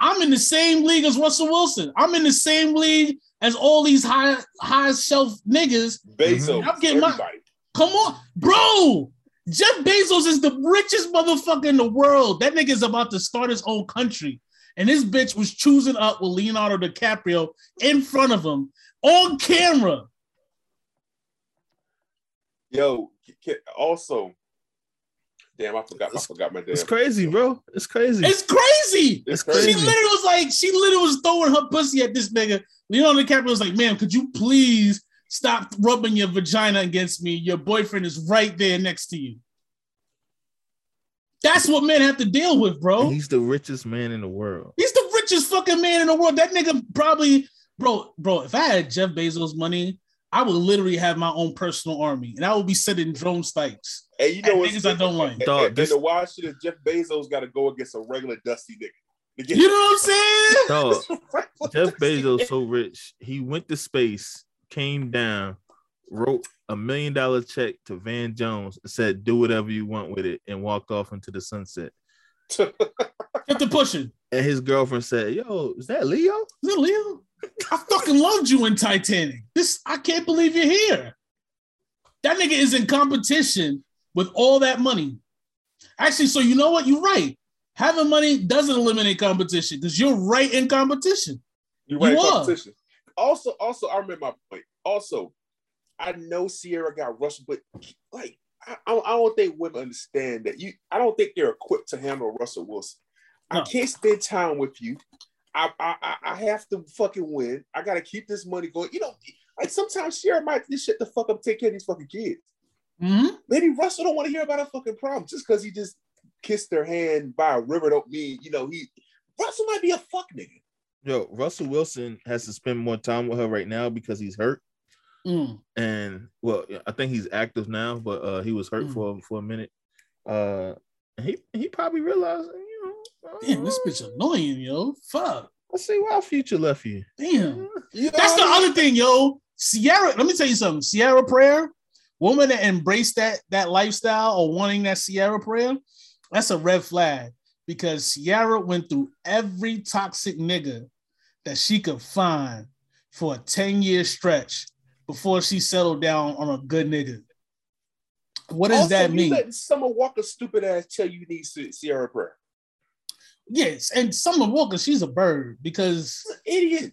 I'm in the same league as Russell Wilson. I'm in the same league as all these high high shelf niggas. Bezos. I'm getting my- everybody. Come on, bro. Jeff Bezos is the richest motherfucker in the world. That nigga is about to start his own country. And this bitch was choosing up with Leonardo DiCaprio in front of him on camera. Yo, k- k- also, damn, I forgot. I forgot my damn. It's crazy, bro. It's crazy. It's crazy. It's She literally was like, she literally was throwing her pussy at this nigga. Leonardo DiCaprio was like, ma'am, could you please stop rubbing your vagina against me? Your boyfriend is right there next to you. That's what men have to deal with, bro. He's the richest man in the world. He's the richest fucking man in the world. That nigga probably, bro, bro. If I had Jeff Bezos' money, I would literally have my own personal army, and I would be sending drone strikes. Hey, you know And what's niggas I don't like. And, Dog, and, this- and the wild shit is Jeff Bezos got to go against a regular dusty nigga. Get- You know what I'm saying? Dog, Jeff Bezos so rich. He went to space, came down, wrote a million dollar check to Van Jones, and said, "Do whatever you want with it," and walked off into the sunset. Get the pushing. And his girlfriend said, "Yo, is that Leo?" Is it Leo? I fucking loved you in Titanic. This I can't believe you're here. That nigga is in competition with all that money. Actually, so you know what? You're right. Having money doesn't eliminate competition because you're right in competition. You're right You in are. competition. Also, also, I remember my point. Also, I know Ciara got Russell, but like, I, I don't think women understand that. You, I don't think they're equipped to handle Russell Wilson. I can't spend time with you. I, I, I- have to fucking win. I gotta keep this money going. You know, like sometimes Ciara might this shit the fuck up, take care of these fucking kids. Mhm. Maybe Russell don't want to hear about a fucking problem just because he just kissed their hand by a river. Don't mean you know he. Russell might be a fuck nigga. Yo, Russell Wilson has to spend more time with her right now because he's hurt. Mm. and well, I think he's active now, but uh, he was hurt Mm. for for a minute. Uh, he he probably realized, you know, Damn, this uh, bitch annoying, yo. Fuck. Let's see why future left you. Damn. Know That's the I other thing, yo. Ciara, let me tell you something. Ciara prayer, woman that embrace that that lifestyle or wanting that Ciara prayer, that's a red flag because Ciara went through every toxic nigga that she could find for a 10 year stretch before she settled down on a good nigga. What does Also, that mean? letting Summer Walker stupid ass tell you need Si- Ciara prayer. yes, and Summer Walker, she's a bird because an idiot.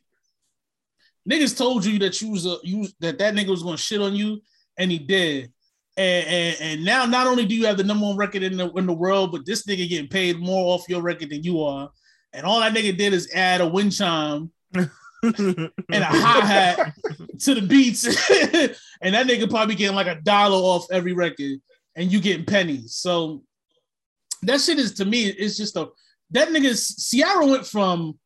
niggas told you that you was a you that that nigga was gonna shit on you, and he did. And, and, and now not only do you have the number one record in the in the world, but this nigga getting paid more off your record than you are. And all that nigga did is add a wind chime and a hi hat to the beats, and that nigga probably getting like a dollar off every record, and you getting pennies. So that shit is to me, it's just a that nigga Ciara went from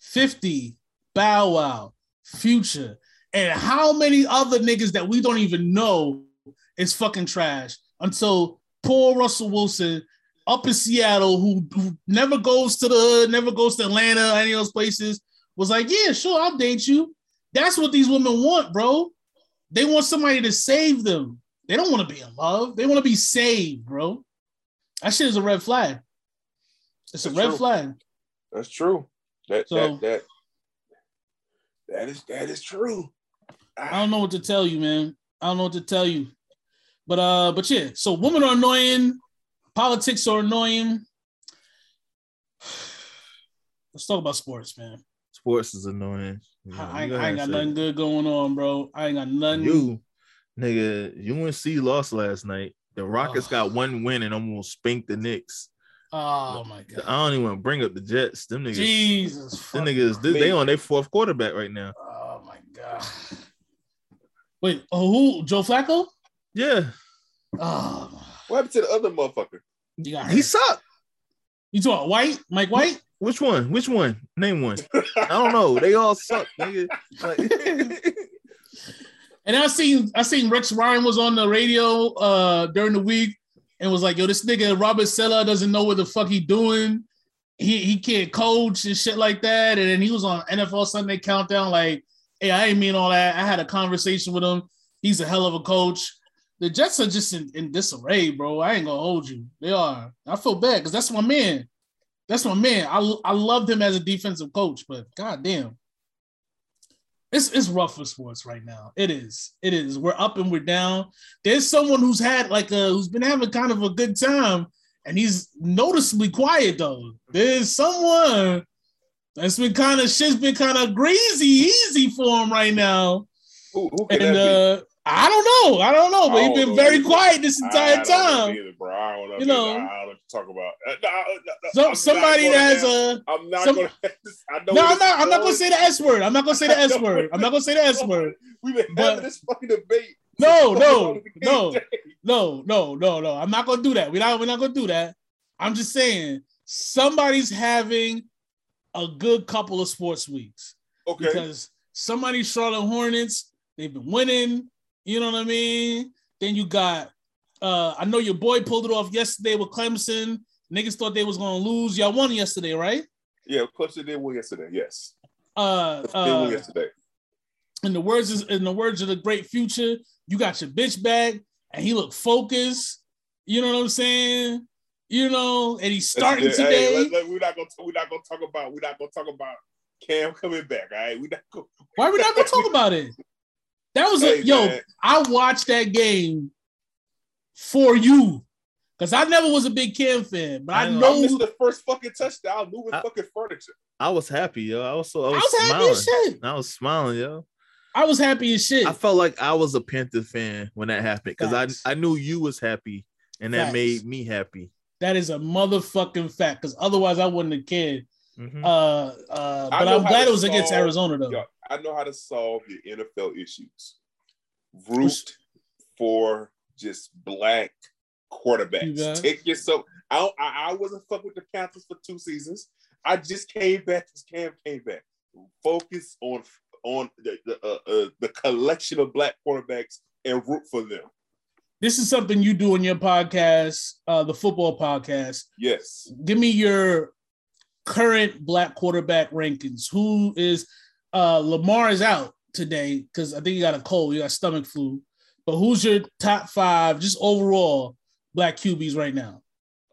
50 Bow Wow, Future, and how many other niggas that we don't even know is fucking trash until poor Russell Wilson up in Seattle, who, who never goes to the hood, never goes to Atlanta, any of those places, was like, yeah, sure, I'll date you. That's what these women want, bro. They want somebody to save them. They don't want to be in love. They want to be saved, bro. That shit is a red flag. It's a red true. flag. That's true. That So- that that that is that is true. I don't know what to tell you, man. I don't know what to tell you. But uh, but yeah, so women are annoying, politics are annoying. Let's talk about sports, man. Sports is annoying. You know, I, I ain't got nothing good going on, bro. I ain't got nothing. You, nigga, UNC lost last night. The Rockets Oh. got one win and almost spanked the Knicks. Oh my god! I don't even want to bring up the Jets. Them niggas, Jesus. them niggas, they, they on their fourth quarterback right now. Oh my god. Wait, oh, who? Joe Flacco? Yeah, Oh, What happened to the other motherfucker? you got he hurt. sucked. You talking White? Mike White? Which one? Which one? Name one. I don't know. They all suck, nigga. Like, And I seen I seen Rex Ryan was on the radio uh during the week and was like, yo, this nigga Robert Saleh doesn't know what the fuck he doing. He he can't coach and shit like that. And then he was on NFL Sunday Countdown, like, hey, I ain't mean all that. I had a conversation with him. He's a hell of a coach. The Jets are just in, in disarray, bro. I ain't gonna hold you. They are. I feel bad because that's my man. That's my man. I, I loved him as a defensive coach, but goddamn, it's it's rough for sports right now. It is. It is. We're up and we're down. There's someone who's had like a who's been having kind of a good time, and he's noticeably quiet though. There's someone that's been kind of shit's been kind of greasy easy for him right now. Could And uh, I don't know. I don't know, but I he's been know very either. quiet this entire I know time. either, bro. I don't know. You know. know, I don't know to talk about. Uh, no, So somebody that has a I'm not some- gonna. I know no, I'm not. I'm not gonna say the S word. I'm not gonna say the I S word. I'm not gonna say the S word. We've been but- having this fucking debate. No, no, no. No, no, no, no. I'm not gonna do that. We're not. We're not gonna do that. I'm just saying somebody's having a good couple of sports weeks Okay. because somebody's Charlotte Hornets. They've been winning. You know what I mean? Then you got. Uh, I know your boy pulled it off yesterday with Clemson. Niggas thought they was gonna lose. Y'all won yesterday, right? Yeah, Clemson did win yesterday. Yes, Uh, they did win uh yesterday. in the words is in the words of the great future, you got your bitch back, and he looked focused. You know what I'm saying? You know, and he's starting today. Let- let- we're not gonna. We're not gonna talk about. We're not gonna talk about Cam coming back. All right. We're not gonna. Why are we not gonna talk about it? That was a Hey, yo. man. I watched that game for you because I never was a big Cam fan, but I, I know. know I missed the first fucking touchdown, moving I- fucking furniture. I was happy, yo. I was so I I was, was happy smiling. as shit. I was smiling, yo. I was happy as shit. I felt like I was a Panther fan when that happened because I I knew you was happy and that Facts. made me happy. that is a motherfucking fact because otherwise I wouldn't have cared. Mhm. Uh, uh, but I'm glad it was against Arizona though. Yo, I know how to solve your NFL issues. Root for just black quarterbacks. it. Take yourself. I, I I wasn't fuck with the Panthers for two seasons. I just came back as Cam came back. Focus on on the the, uh, uh, the collection of black quarterbacks and root for them. This is something you do in your podcast, uh, the football podcast. Yes. Give me your current black quarterback rankings. Who is uh Lamar is out today because I think he got a cold, he got stomach flu. But who's your top five, just overall black QBs right now?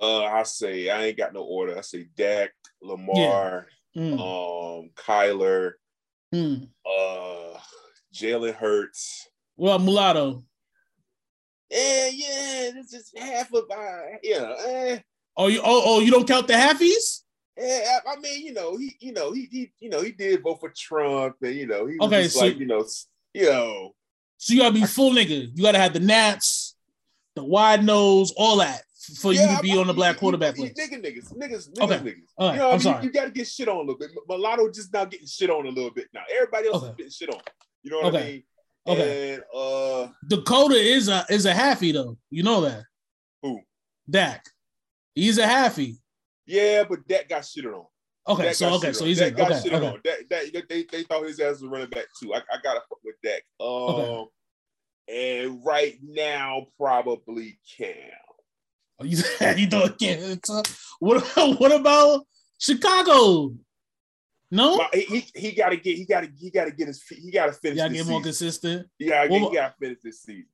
Uh, I say I ain't got no order. I say Dak, Lamar, Mm, um, Kyler, mm. uh, Jalen Hurts. Well, mulatto. Yeah, yeah, this is half of my, you know, eh, Oh, you oh, oh you don't count the halfies? Eh, I, I mean, you know, he, you know, he, he, you know, he did vote for Trump, and you know, he was Okay, so- like, you know, you know, So you gotta be full nigga. You gotta have the nats, the wide nose, all that for you to be I- on the black quarterback you- list. Nigga, niggas, niggas, niggas, Okay. niggas. Right, you know, what I I'm mean? sorry. You, got to get shit on a little bit. Mulatto just now getting shit on a little bit now. Everybody else Okay. is getting shit on. You know what I mean? Okay. And uh, Dakota is a is a halfie though. You know that. who? Dak. He's a halfie. Yeah, but that got shit on. Okay, Dak so okay, so he's Dak in. got Okay, shit okay. on. Dak, Dak, they, they thought his ass was running back too. I, I gotta fuck with Dak. Um, Okay. and right now probably Cam. Oh, You, you don't get. What what about Chicago? No, he, he, he gotta get he gotta he gotta get his he gotta finish. this get more consistent. He he gotta finish this season.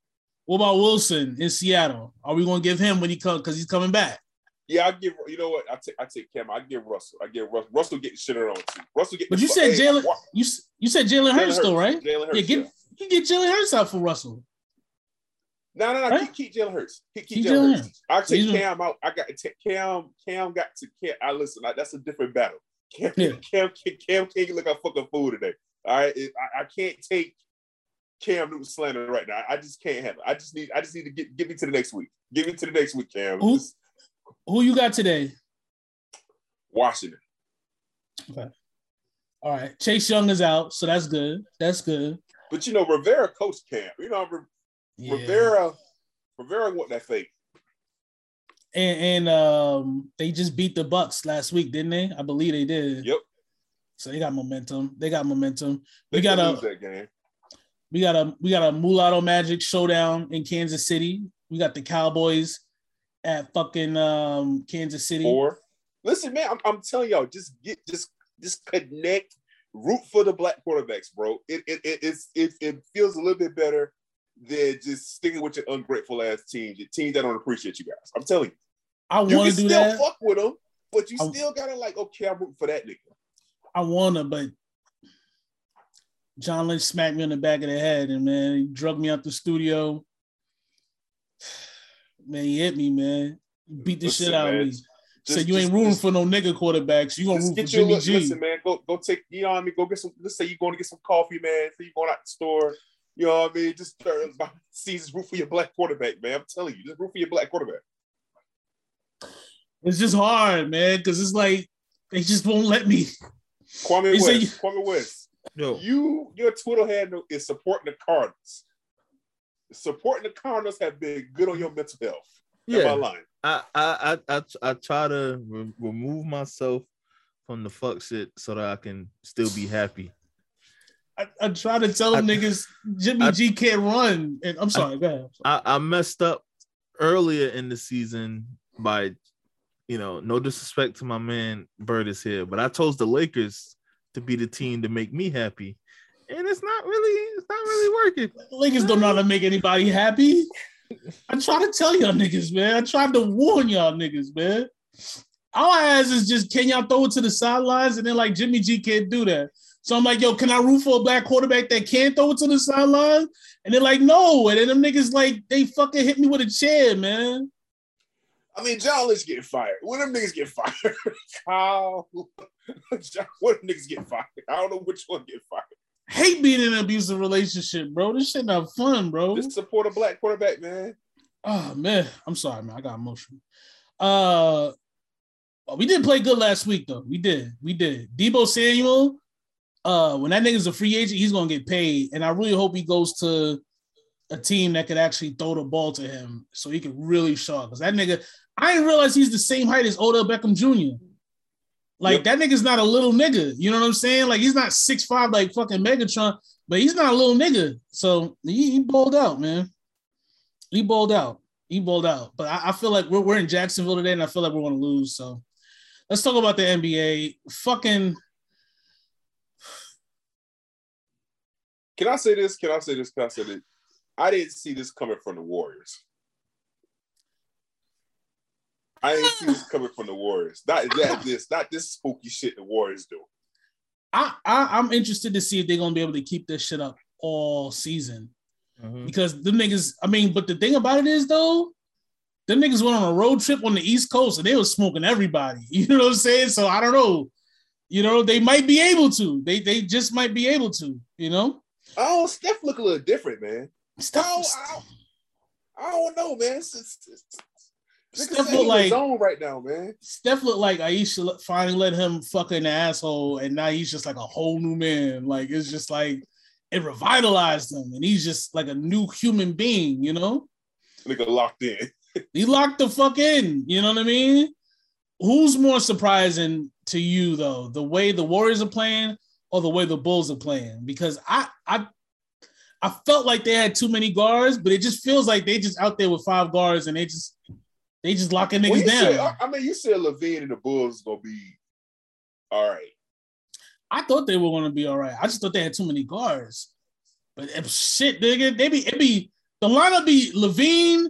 What about Wilson in Seattle? Are we gonna give him when he comes because he's coming back? Yeah, I give you know what I take I take Cam. I give Russell. I give Russell. Russell getting shit on too. Russell get. But you said Jalen. You you said Jalen Hurts though, right? Jalen Hurts. Yeah, get you get Jalen Hurts out for Russell. No, no, no. Right? Keep, keep Jalen Hurts. Keep, keep Keep Jalen Hurts. I take He's Cam out. I got to take Cam. Cam got to Cam. I listen. Like, that's a different battle. Cam, Yeah. Cam, Cam, Cam can't look like fucking fool today. All right, It- I, I can't take Cam Newton slander right now. I just can't have it. I just need. I just need to get get me to the next week. Get me to the next week, Cam. Who? Just Who you got today? Washington. Okay. All right, Chase Young is out, so that's good. That's good. But you know, Rivera coached Cam. You know, Ri- Yeah. Rivera. Rivera want that fake. And, and um, they just beat the Bucs last week, didn't they? I believe they did. Yep. So they got momentum. They got momentum. They we got a that game. we got a we got a mulatto magic showdown in Kansas City. We got the Cowboys at fucking um Kansas City. Or listen, man, I'm, I'm telling y'all, just get just just connect, root for the black quarterbacks, bro. It it it it's, it, it feels a little bit better than just sticking with your ungrateful ass teams, your teams that don't appreciate you guys. I'm telling you, I you want can to do still that. fuck with them, but you I- still gotta like, okay, I'm rooting for that nigga. I wanna, but John Lynch smacked me on the back of the head and man, he drug me out the studio. Man, he hit me, man. He beat the Listen, shit out man, of me. Just- Said you ain't rooting just- for no nigga quarterbacks. You gonna root for get Jimmy little, G. listen, man. Go go take you know what I mean. Go get some. Let's say you're going to get some coffee, man. So you going out the store. You know what I mean? Just start seasons root for your black quarterback, man. I'm telling you, just root for your black quarterback. It's just hard, man, because it's like they just won't let me. Kwame You say West. Kwame West. Yo, You your Twitter handle is supporting the Cardinals. Supporting the Cardinals have been good on your mental health. I yeah, lying? I I I I, I try to re- remove myself from the fuck shit so that I can still be happy. I, I try to tell them I- niggas Jimmy I- G can't run. And I'm sorry, go ahead. I, I messed up earlier in the season by, you know, no disrespect to my man Bird is here, but I chose the Lakers to be the team to make me happy, and it's not really, it's not really working. Lakers don't know how to make anybody happy. I try to tell y'all niggas, man. I tried to warn y'all niggas, man. All I ask is just can y'all throw it to the sidelines and then like Jimmy G can't do that. So I'm like, yo, can I root for a black quarterback that can't throw it to the sideline? And they're like, no. And then them niggas like they fucking hit me with a chair, man. I mean, John Lynch getting fired. When them niggas get fired, how? John, when them niggas get fired? I don't know which one get fired. Hate being in an abusive relationship, bro. This shit not fun, bro. Just support a black quarterback, man. Oh man, I'm sorry, man. I got emotional. Uh, we did play good last week, though. We did, we did. Deebo Samuel, uh, when that nigga's a free agent, he's gonna get paid, and I really hope he goes to a team that could actually throw the ball to him, so he can really show. Because that nigga, I didn't realize he's the same height as Odell Beckham Jr. Like Yep. that nigga's not a little nigga. You know what I'm saying? Like he's not six five like fucking Megatron, but he's not a little nigga. So he, he balled out, man. He balled out. He balled out. But I, I feel like we're, we're in Jacksonville today, and I feel like we're to lose. So let's talk about the NBA. Fucking Can I say this? Can I say this? Can I say this? I didn't see this coming from the Warriors. I didn't see this coming from the Warriors. Not that this, not this spooky shit the Warriors do. I, I I'm interested to see if they're gonna be able to keep this shit up all season mm-hmm. because the niggas. I mean, but the thing about it is though, them niggas went on a road trip on the East Coast and they was smoking everybody. You know what I'm saying? So I don't know. You know, they might be able to. They they just might be able to. You know, Oh, Steph look a little different, man. Steph, Oh, I, I don't know, man. It's, it's, it's, Steph look look like- zone right now, man. Steph looked like Ayesha finally let him fuck in asshole, and now he's just like a whole new man. Like it's just like it revitalized him, and he's just like a new human being. You know, Nigga locked in. he locked the fuck in. You know what I mean? Who's more surprising to you though, the way the Warriors are playing or the way the Bulls are playing? Because I I I felt like they had too many guards, but it just feels like they just out there with five guards and they just they just locking Well, niggas down. said, I, mean, you said LaVine and the Bulls gonna be all right. I thought they were to be all right. I just thought they had too many guards. But if shit, nigga, they be it be the lineup be LaVine,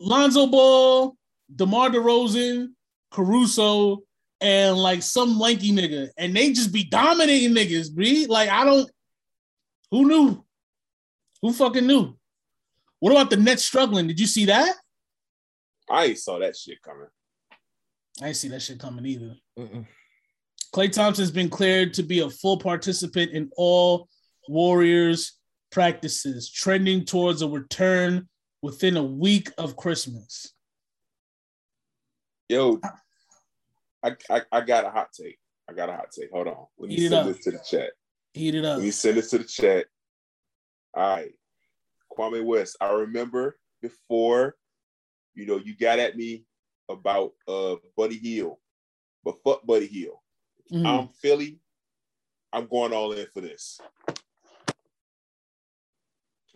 Lonzo Ball, DeMar DeRozan, Caruso, and like some lanky nigga, and they just be dominating niggas, be like I don't. Who knew? Who fucking knew? What about the Nets struggling? Did you see that? I ain't saw that shit coming. I didn't see that shit coming either. Mm-mm. Klay Thompson's been cleared to be a full participant in all Warriors practices, trending towards a return within a week of Christmas. Yo, I, I I got a hot take. I got a hot take. Hold on. Let me Heat it send up. this to the chat. Heat it up. Let me send this to the chat. All right. Kwame West. I remember before, you know, you got at me about uh Buddy Hield, but fuck Buddy Hield. Mhm. I'm Philly. I'm going all in for this.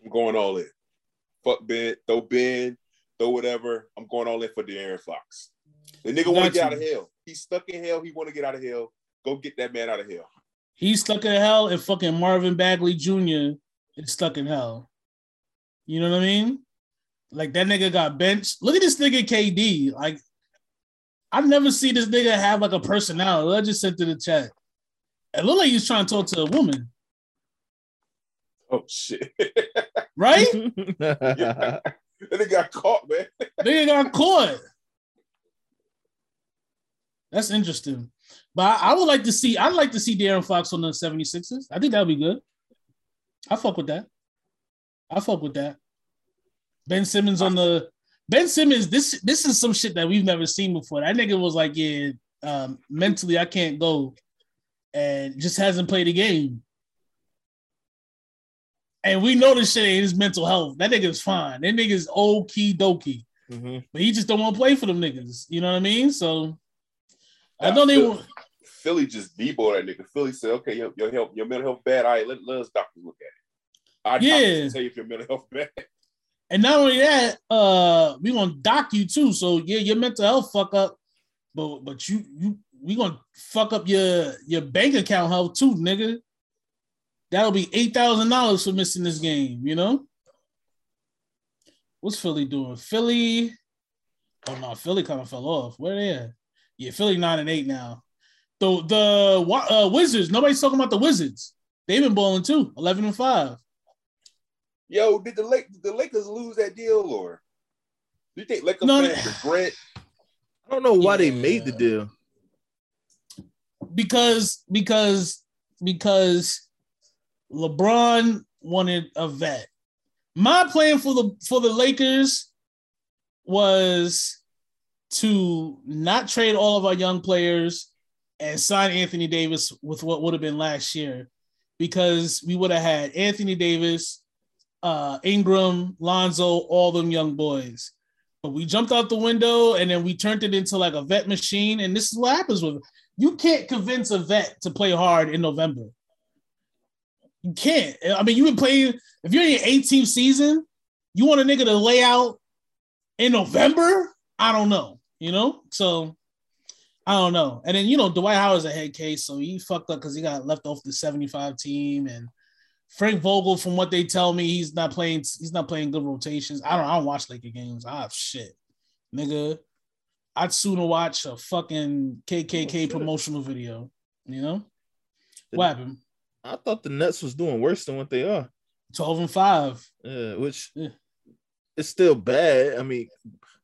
I'm going all in. Fuck Ben, throw Ben, throw whatever. I'm going all in for De'Aaron Fox. The nigga want to get out of hell. He's stuck in hell. He want to get out of hell. Go get that man out of hell. He's stuck in hell, and fucking Marvin Bagley Jr. is stuck in hell. You know what I mean? Like that nigga got benched. Look at this nigga KD. Like I've never seen this nigga have like a personality. I just sent to the chat. It looked like he was trying to talk to a woman, Oh shit. right? and it got caught, man. nigga got caught. That's interesting. But I, I would like to see, I'd like to see De'Aaron Fox on the 76ers. I think that would be good. I fuck with that. I fuck with that. Ben Simmons on the Ben Simmons, this this is some shit that we've never seen before. That nigga was like, yeah, um, mentally I can't go, and just hasn't played a game. And we know this shit ain't his mental health. That nigga's fine. That nigga's okie dokie. Mhm. But he just don't want to play for them niggas. You know what I mean? So I know they Phil- want Philly just debo that nigga. Philly said, okay, your, your health, your mental health bad. All right, let, let us doctors look at it. Our Yeah. tell you if your mental health bad. And not only that, uh, we gonna dock you too. So yeah, your mental health fuck up, but but you you we gonna fuck up your your bank account health too, nigga. That'll be eight thousand dollars for missing this game. You know. What's Philly doing? Philly. Oh no, Philly kind of fell off. Where they at? Yeah, Philly nine and eight now. The the uh, Wizards. Nobody's talking about the Wizards. They've been balling too. Eleven and five. Yo, did the Lake did the Lakers lose that deal or do you think Lakers No, fans regret? I don't know why they made the deal. because because because LeBron wanted a vet. My plan for the for the Lakers was to not trade all of our young players and sign Anthony Davis with what would have been last year because we would have had Anthony Davis, uh, Ingram, Lonzo, all them young boys. But we jumped out the window and then we turned it into like a vet machine. And this is what happens with you can't convince a vet to play hard in November. You can't. I mean, you've been playing, if you're in your 18th season, you want a nigga to lay out in November? I don't know, you know? So I don't know. And then, you know, Dwight Howard's a head case, so he fucked up because he got left off the 75 team. And Frank Vogel, from what they tell me, he's not playing, he's not playing good rotations. I don't I don't watch Laker games. Ah shit. Nigga. I'd sooner watch a fucking KKK Oh, promotional video, you know? What happened? I thought the Nets was doing worse than what they are. 12 and 5. Yeah, which Yeah. it's still bad. I mean,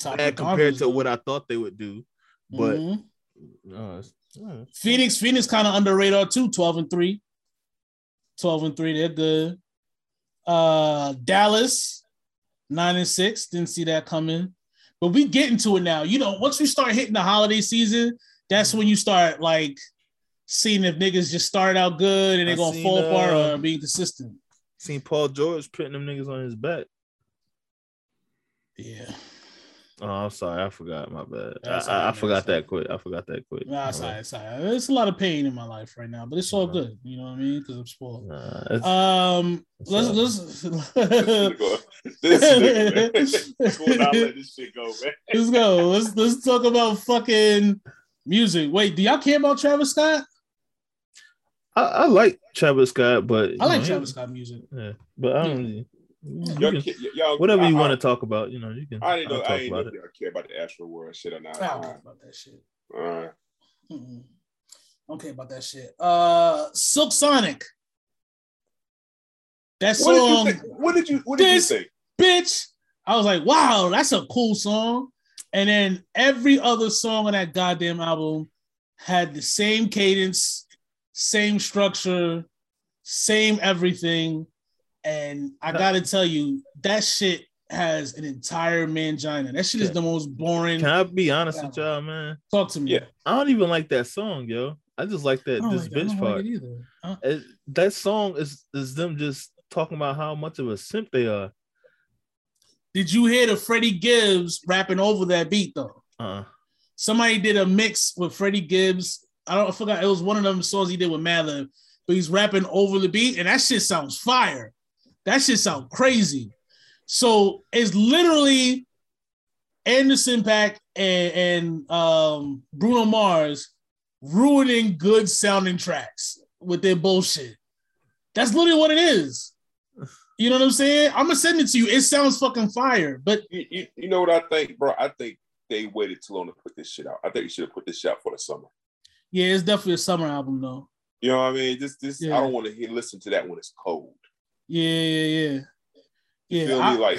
Top bad compared to what I thought they would do. But it's- uh, Phoenix, Phoenix kind of under radar too, 12 and 3. 12 and 3, they're good. Uh Dallas, 9 and 6. Didn't see that coming. But we get into it now. You know, once we start hitting the holiday season, that's when you start like seeing if niggas just start out good and they're gonna seen, fall apart uh, or being consistent. seen Paul George putting them niggas on his back. Yeah. Oh, I'm sorry, I forgot. My bad. I, That's I, I forgot that quick. I forgot that quick. Nah, My it's all right, bad. it's all right. There's a lot of pain in my life right now, but it's all Uh-huh. good. You know what I mean? Because I'm spoiled. Nah, Um, it's, let's let's this nigga, man. Let's go and not let this shit go, man. let's go. Let's let's talk about fucking music. Wait, do y'all care about Travis Scott? I, I like Travis Scott, but I like know, Travis Scott music. Yeah, but I don't. You Y'all, can- ki- y'all, whatever you want to talk about, you know, you can. I didn't know. I'll I talk didn't know about if y'all care about the Astroworld shit or not. I don't care about that shit. All right. Mm-mm. I don't care about that shit. Uh, Silk Sonic. That What did you song, think? What did you? What did you think? bitch. I was like, wow, that's a cool song. And then every other song on that goddamn album had the same cadence, same structure, same everything. And I gotta tell you, that shit has an entire mangina. That shit is the most boring. Can I be honest with y'all, man? Talk to me. Yeah. I don't even like that song, yo. I just like that this like bitch don't part. like it. Huh? It- that song is is them just talking about how much of a simp they are. Did you hear the Freddie Gibbs rapping over that beat though? Uh, somebody did a mix with Freddie Gibbs. I don't I forgot it was one of them songs he did with Madlib, but he's rapping over the beat, and that shit sounds fire. That shit sounds crazy. So it's literally Anderson .Paak and, and um, Bruno Mars ruining good sounding tracks with their bullshit. That's literally what it is. You know what I'm saying? I'm gonna send it to you. It sounds fucking fire, but You, you, you know what I think, bro? I think they waited too long to put this shit out. I think you should have put this shit out for the summer. yeah, it's definitely a summer album though. You know what I mean? This, this, Yeah. I don't want to hear listen to that when it's cold. Yeah, yeah, yeah. You Yeah, feel I- me? Like,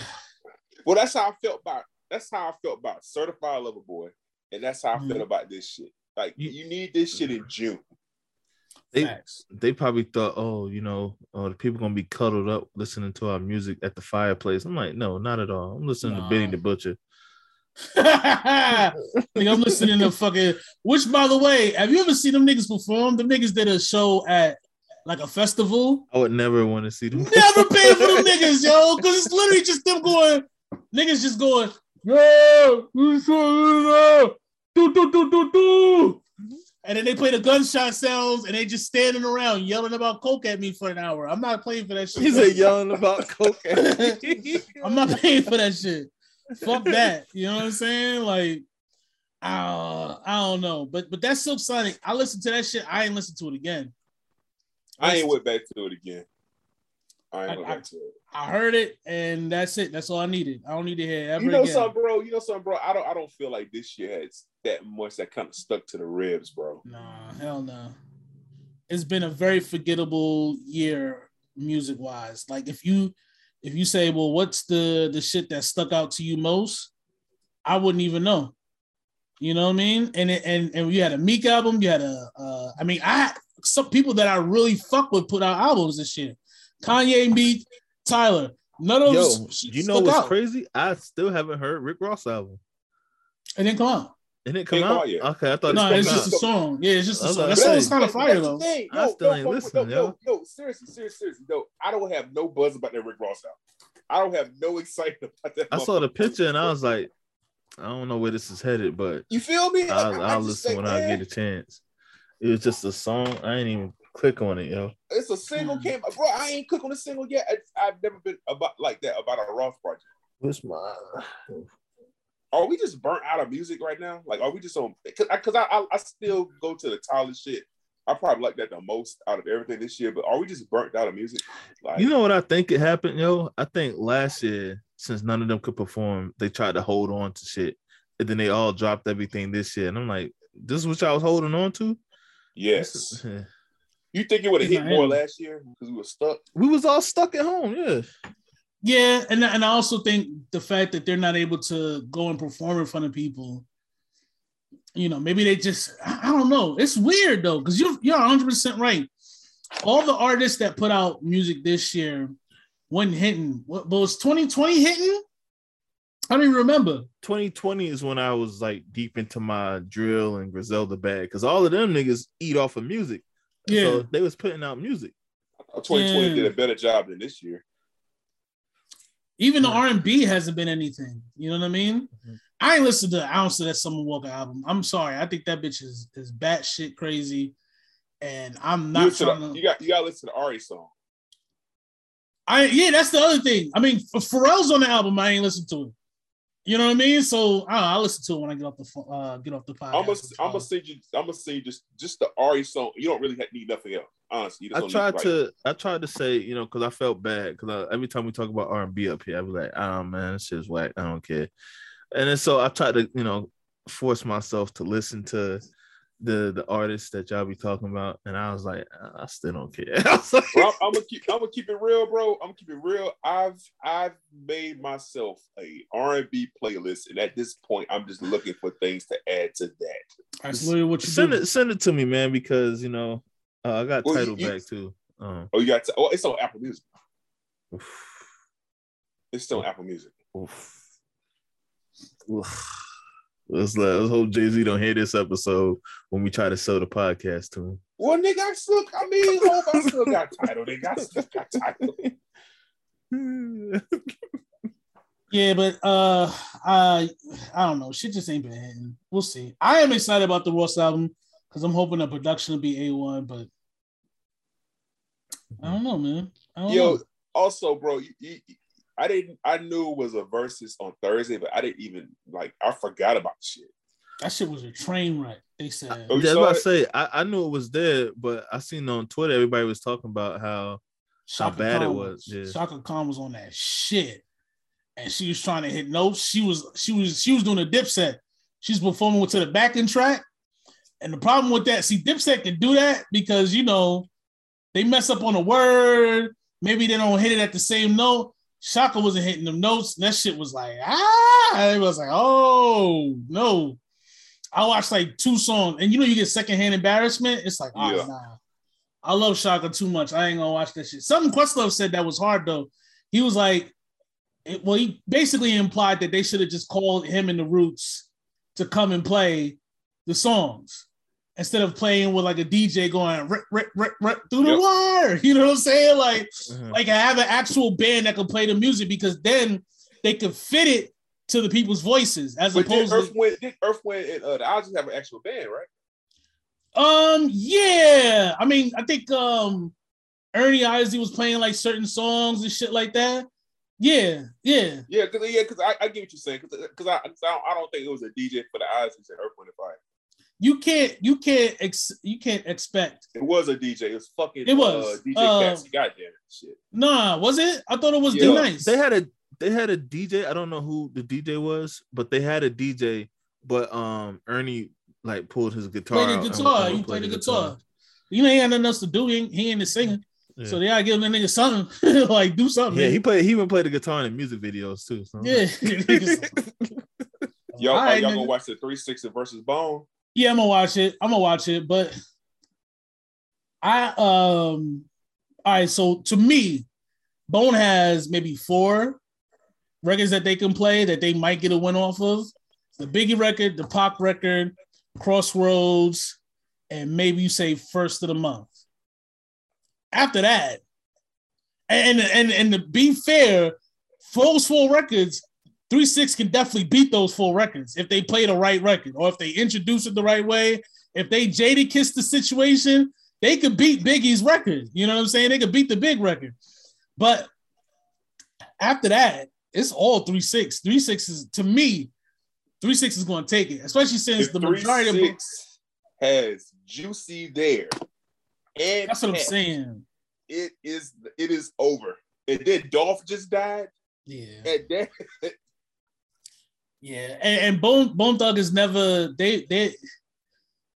well, that's how I felt about. That's how I felt about Certified Lover Boy, and that's how I Mhm. feel about this shit. Like, You- you need this shit in June. They facts. they probably thought, oh, you know, oh, the people gonna be cuddled up listening to our music at the fireplace. I'm like, no, not at all. I'm listening Nah. to Benny the Butcher. Nigga, I'm listening to fucking. Which, by the way, have you ever seen them niggas perform? The niggas did a show at like a festival. I would never want to see them. Never pay for them niggas, yo, because it's literally just them going. Niggas just going. Yeah, do do do do do. And then they play the gunshot sounds, and they just standing around yelling about coke at me for an hour. I'm not playing for that shit. He's said yelling about cocaine. I'm not paying for that shit. Fuck that. You know what I'm saying? Like, uh, I don't know. But but that Silk Sonic, I listened to that shit. I ain't listened to it again. I ain't went back to it again. I ain't went I- back to it. I heard it, and that's it. That's all I needed. I don't need to hear it ever You know again. something, bro. You know something, bro. I don't. I don't feel like this shit has that much that kind of stuck to the ribs, bro. Nah, hell no. It's been a very forgettable year music wise. Like if you if you say, well, what's the the shit that stuck out to you most? I wouldn't even know. You know what I mean? And it, and and you had a Meek album. You had a. Uh, I mean, I some people that I really fuck with put out albums this year. Kanye, me, Tyler. None of Yo, them s- you know what's out. crazy? I still haven't heard Rick Ross album. It didn't come out. It didn't come Ain't come out. out. Okay, I thought No, it it's was just a song. Yeah, it's just a song. That hey, song's kind of fire though. thing. I still yo, ain't listening, yo, yo. yo, seriously, seriously, seriously. No, I don't have no buzz about that Rick Ross album. I don't have no excitement about that. I saw the picture and I was like, I don't know where this is headed, but You feel me? Like, I'll, I I'll listen think, when I get a chance. It was just a song. I ain't even click on it, yo. It's a single hmm. came, bro. I ain't click on a single yet. I, I've never been about like that about a Ross project. What's my? Are we just burnt out of music right now? Like, are we just on? Because I, 'cause I, I, I still go to the Tyler shit. I probably like that the most out of everything this year. But are we just burnt out of music? Like, You know what I think it happened, yo? I think last year, since none of them could perform, they tried to hold on to shit, and then they all dropped everything this year. And I'm like, this is what y'all was holding on to? Yes. You think it would have hit not more last year because we were stuck? We was all stuck at home, yeah. Yeah, and and I also think the fact that they're not able to go and perform in front of people, you know, maybe they just I I don't know. It's weird though, because you you're 100 percent right. All the artists that put out music this year wasn't hitting. What but was 2020 hitting? I don't even remember. 2020 is when I was like deep into my drill and Griselda bag because all of them niggas eat off of music. Yeah. So they was putting out music. 2020 Yeah. did a better job than this year. Even the R and B hasn't been anything. You know what I mean? Mhm. I ain't listened to an ounce of that Summer Walker album. I'm sorry. I think that bitch is is batshit crazy, and I'm not listen trying to, to. you got you got to listen to Ari song. I yeah, that's the other thing. I mean, if Pharrell's on the album. I ain't listened to it. You know what I mean? So I don't know, I'll listen to it when I get off the uh, get off the podcast. I'm gonna I'm gonna send you I'm gonna send just just the Ari song. You don't really need nothing else. Honestly, I tried need, to I tried to say, you know, because I felt bad because every time we talk about R and B up here, I be like, oh man, this shit's whack. I don't care. And then so I tried to, you know, force myself to listen to the the artists that y'all be talking about, and I was like, I still don't care. I was like, Bro, I'm, I'm gonna keep I'm gonna keep it real, bro. I'm gonna keep it real. I've I've made myself a R&B playlist, and at this point, I'm just looking for things to add to that. That's literally what you send do. it send it to me, man, because you know uh, I got Well, Tidal you- back too. Um, Oh, you got to, oh, it's on Apple Music. oof, It's still on Apple Music. oof, oof. Let's let let's hope Jay Z don't hear this episode when we try to sell the podcast to him. Well, nigga, I still I mean, hope I still got Tidal. Nigga, I still got Tidal. Yeah, but uh uh, I don't know. Shit just ain't been hitting. We'll see. I am excited about the Ross album because I'm hoping the production will be a one, but I don't know, man. I don't Yo, know. also, bro, you, you, I didn't. I knew it was a versus on Thursday, but I didn't even like. I forgot about the shit. That shit was a train wreck. They said. Oh, you Yeah, I saw about to say I, I knew it was there, but I seen on Twitter everybody was talking about how Chaka bad it Khan was, yeah. Chaka Khan was on that shit, and she was trying to hit notes. She was she was she was doing a dipset. She's performing to the backing track, and the problem with that, see, dipset can do that because you know they mess up on a word. Maybe they don't hit it at the same note. Chaka wasn't hitting them notes. And that shit was like ah. It was like oh no. I watched like two songs, and you know you get secondhand embarrassment. It's like oh Yeah. nah. I love Chaka too much. I ain't gonna watch that shit. Something Questlove said that was hard though. He was like, it, well, he basically implied that they should have just called him and the Roots to come and play the songs instead of playing with like a DJ going rip, rip, rip, rip through the Yep. wire. You know what I'm saying? Like, uh, like have an actual band that can play the music because then they could fit it to the people's voices as But opposed Earth to Wind, did Earth Wind and uh, the Ozzy have an actual band, right? Um, yeah. I mean, I think um Ernie Isley was playing like certain songs and shit like that. Yeah, yeah. Yeah, because yeah, because I, I get what you're saying. Because I, 'cause I, don't, I don't think it was a DJ for the Ozzy and Earth Wind and Fire. You can't you can't ex you can't expect. It was a DJ. It was fucking. It was, uh, DJ uh, Cassie. Goddamn it, shit. Nah, was it? I thought it was Yeah. D-Nice. they had a they had a DJ. I don't know who the DJ was, but they had a DJ. But um, Ernie like pulled his guitar. Play the out and- guitar. and You play the guitar. You know, he had nothing else to do. He ain't, he ain't the singer. Yeah. So they gotta give the nigga something. like do something. Yeah, man. he played. He even played the guitar in the music videos too. So. yeah. Y'all, right, y'all nigga. gonna watch the 360 versus Bone? Yeah, I'm gonna watch it. I'm gonna watch it, but I um all right, so to me, Bone has maybe four records that they can play that they might get a win off of. The Biggie record, the Pop record, Crossroads, and maybe you say first of the month. After that, and and and to be fair, those four records, Three Six can definitely beat those four records if they play the right record or if they introduce it the right way. If they Jadakiss the situation, they could beat Biggie's record. You know what I'm saying? They could beat the big record. But after that, it's all three six. Three six is to me, three six is going to take it, especially since If the majority of 36 has Juicy there, and that's what I'm saying. It is it is over. And then Dolph just died, Yeah, and then yeah, and, and Bone Bone Thug is never they they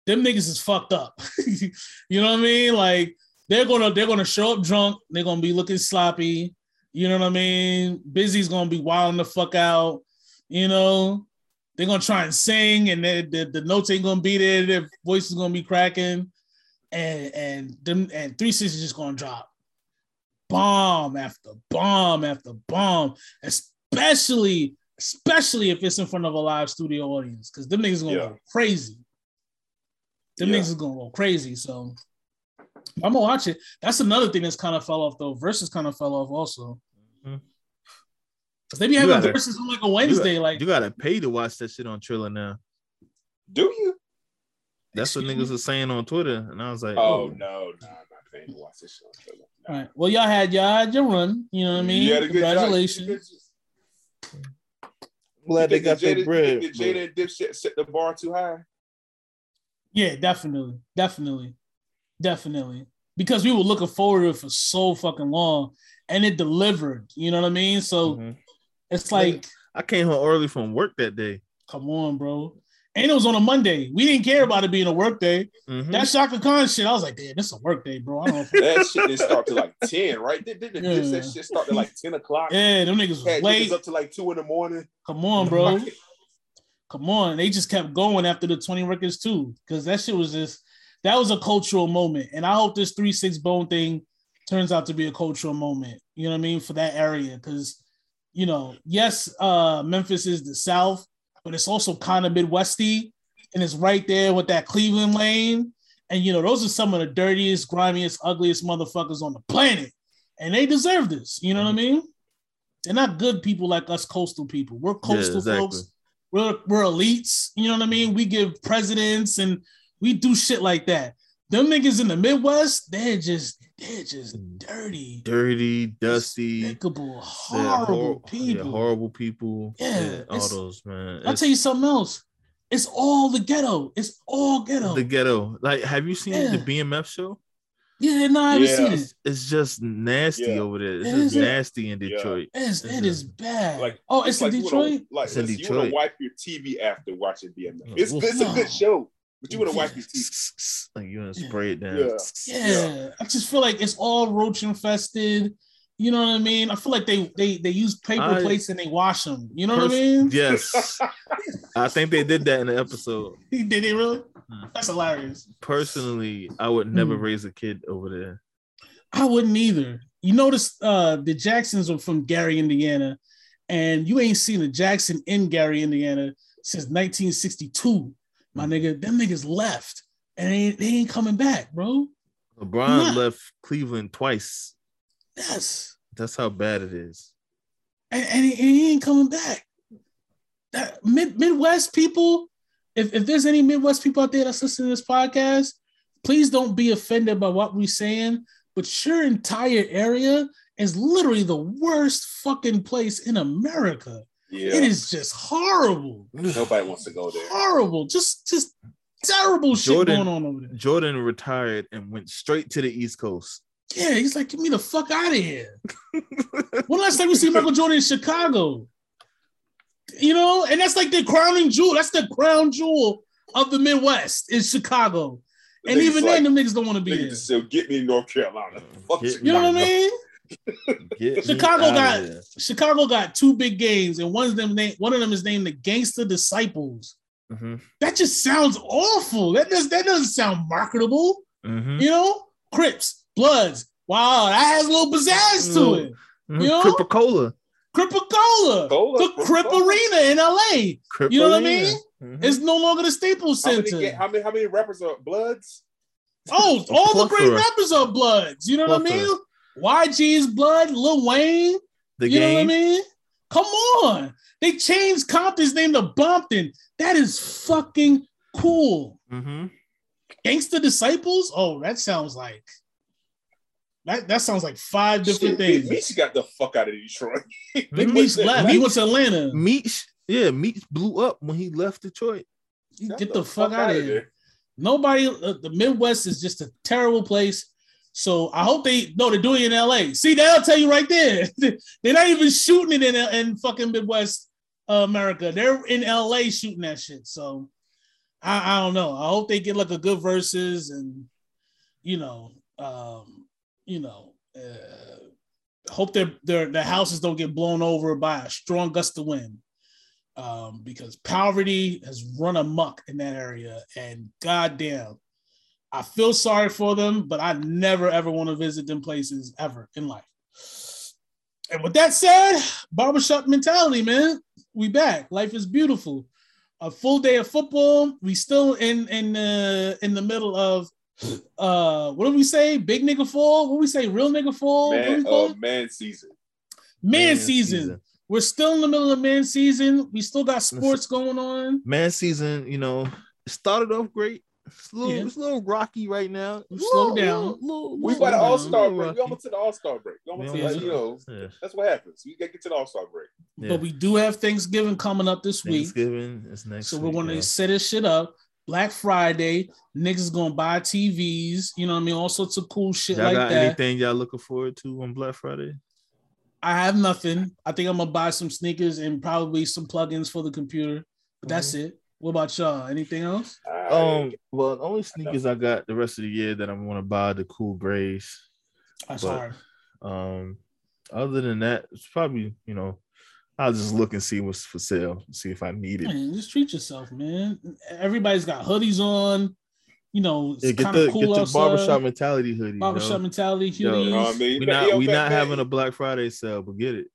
them niggas is fucked up. you know what I mean? Like they're gonna they're gonna show up drunk. They're gonna be looking sloppy. You know what I mean? Bizzy's gonna be wilding the fuck out. You know, they're gonna try and sing, and they, the the notes ain't gonna be there. Their voice is gonna be cracking, and and them and three six is just gonna drop bomb after bomb after bomb, especially especially if it's in front of a live studio audience, because them niggas gonna Yeah. go crazy. Them Yeah. niggas is gonna go crazy. So I'm gonna watch it. That's another thing that's kind of fell off though. Versus kind of fell off also. Mhm. Cause they be having gotta- verses on like a Wednesday. like You gotta pay to watch that shit on Triller now. do you? That's what Excuse niggas were saying on Twitter, and I was like, Oh no, no, I'm not paying to watch this shit on Triller. all right. Well, y'all had y'all had your run. You know what I mean? You had a good job. Congratulations. Glad they got that Jada, you think that Jada and Dipset set the bar too high. Yeah, definitely, definitely, definitely. Because we were looking forward to it for so fucking long, and it delivered. You know what I mean? So Mhm. it's like, I came home early from work that day. come on, bro. And it was on a Monday. We didn't care about it being a work day. Mhm. That Chaka Khan shit, I was like, damn, this is a work day, bro. I don't know. If- That shit didn't start to like 10, right? Did, did, did Yeah. that shit start at like 10 o'clock? yeah, them niggas was Had late. niggas up to like 2 in the morning. Come on, bro. Come on. They just kept going after the 20 records too. Cause that shit was just that was a cultural moment. And I hope this 3-6 bone thing turns out to be a cultural moment. You know what I mean? For that area. Cause you know, yes, uh Memphis is the South, but it's also kind of Midwesty, and it's right there with that Cleveland lane. And you know, those are some of the dirtiest, grimiest, ugliest motherfuckers on the planet. And they deserve this. You know what I mm-hmm. mean? They're not good people like us coastal people. We're coastal exactly. folks. We're we're elites. You know what I mean? We give presidents and we do shit like that. Them niggas in the Midwest, they're just they're just mm. dirty, Dirty, dusty, despicable, they're horrible hor- people. yeah, horrible people. Yeah, all those man. I'll tell you something else. It's all the ghetto. It's all ghetto. the ghetto. Like, have you seen Yeah. the BMF show? yeah, no, I haven't Yeah. seen it. It's, it's just nasty Yeah. over there. It's It just is, nasty in Detroit. It's, It's it is bad. Like, oh, it's, in like you Detroit. wanna- like It's in listen, you Detroit. want to wipe your TV after watching BMF. Oh. It's, Oof. it's a good show, but you want to wipe your TV. Like you want to spray it down. Yeah. Yeah, I just feel like it's all roach infested. You know what I mean? I feel like they they they use paper I- plates and they wash them. You know what I mean? Yes. I think they did that in the episode. Did they really? Hmm. That's hilarious. Personally, I would never Hmm. raise a kid over there. I wouldn't either. You notice uh the Jacksons are from Gary, Indiana, and you ain't seen a Jackson in Gary, Indiana since 1962. My nigga, them niggas left and they, ain't- they ain't coming back, bro. LeBron left Cleveland twice. Yes. That's how bad it is. and, and he, and he ain't coming back. That mid, Midwest people, if, if there's any Midwest people out there that's listening to this podcast, please don't be offended by what we're saying. But your entire area is literally the worst fucking place in America. Yeah, It is just horrible, nobody wants to go there. horrible, just just terrible shit Jordan- going on over there. Jordan retired and went straight to the East Coast. Yeah, he's like, get me the fuck out of here. When last time we see Michael Jordan in Chicago? You know, and that's like the crowning jewel. That's the crown jewel of the Midwest is Chicago. The And even like, then, them niggas don't want to be niggas there. just get me in North Carolina. Fuck Get You know what I mean? Get Chicago got- there. Chicago got two big games, and one of them name one of them is named the Gangster Disciples. Mhm, That just sounds awful. That does that doesn't sound marketable. mhm, You know, Crips, Bloods. Wow, that has a little pizzazz to it. mhm. You know? Coca-Cola. Cripacola, Cola, the Crip Arena in LA. Crip You know what I Arena. mean? Mhm. It's no longer the Staples How many, Center. how many how many rappers are Bloods? oh, all the great rappers are Bloods. You know what I mean? YG's Blood, Lil Wayne. the you know what I mean? Come on. They changed Compton's name to Bumpton. That is fucking cool. Mhm. Gangsta Disciples? Oh, that sounds like that, that sounds like five different Shit, things. Meech got the fuck out of Detroit. Big. Meech left. He went to Atlanta. Meech, yeah, Meech blew up when he left Detroit. Get the fuck out of here. Nobody, uh, the Midwest is just a terrible place. So I hope they no, they're doing it in LA. See, that'll tell you right there. they're not even shooting it in in fucking Midwest uh, America. They're in LA shooting that shit. So I, I don't know. I hope they get like a good verses and you know, um, you know, uh, hope their their their houses don't get blown over by a strong gust of wind. Um, because poverty has run amok in that area, and goddamn, I feel sorry for them, but I never ever want to visit them places ever in life. And with that said, barbershop mentality, man. We back. Life is beautiful. A full day of football. We still in in the in the middle of uh what do we say? Big nigga fall? What do we say? Real nigga fall? what Man, uh, man season. Man, Man season. season. We're still in the middle of man season. We still got sports going on. Man season, you know, it started off great. It's a little, Yeah. it's a little rocky right now. Slow Little- down. little- little- We little- by the. All Star break. We rocky. almost to the All Star break. We almost We to, almost like, you know, Yeah. that's what happens. We gotta get to the All Star break. Yeah. But we do have Thanksgiving coming up this week. Thanksgiving is next. So we're going to set this shit up. Black Friday, niggas is gonna buy TVs, you know what I mean? All sorts of cool shit Y'all like got that. anything y'all looking forward to on Black Friday? I have nothing. I think I'm gonna buy some sneakers and probably some plugins for the computer. But that's Mm-hmm. it. What about y'all? Anything else? I- Um, well, the only sneakers I got the rest of the year that I want to buy the cool grays. That's But- hard. Um, other than that, it's probably you know, I'll just look and see what's for sale, see if I need it. Man, just treat yourself, man. Everybody's got hoodies on. You know, it's Yeah, get kind the of cool get the outside. barbershop mentality hoodie. barbershop yo. mentality Yo, hoodies. You know what I mean? we're not we not having a Black Friday sale, but get it.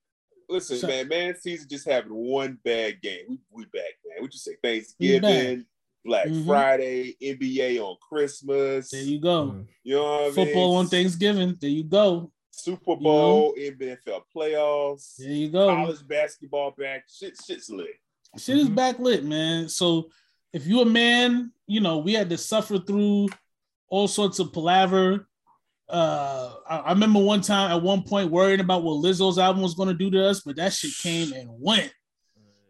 Listen, So- man, man season just having one bad game. We, we back, man. We just say Thanksgiving, Black Mhm. Friday, NBA on Christmas. There you go. Mm. You know what I mean? Football on Thanksgiving. There you go. Super Bowl, NFL playoffs. There you go. College basketball back. Shit, shit's lit. Shit is backlit, man. So if you a man, you know, we had to suffer through all sorts of palaver. Uh, I, I remember one time at one point worrying about what Lizzo's album was going to do to us, but that shit came and went.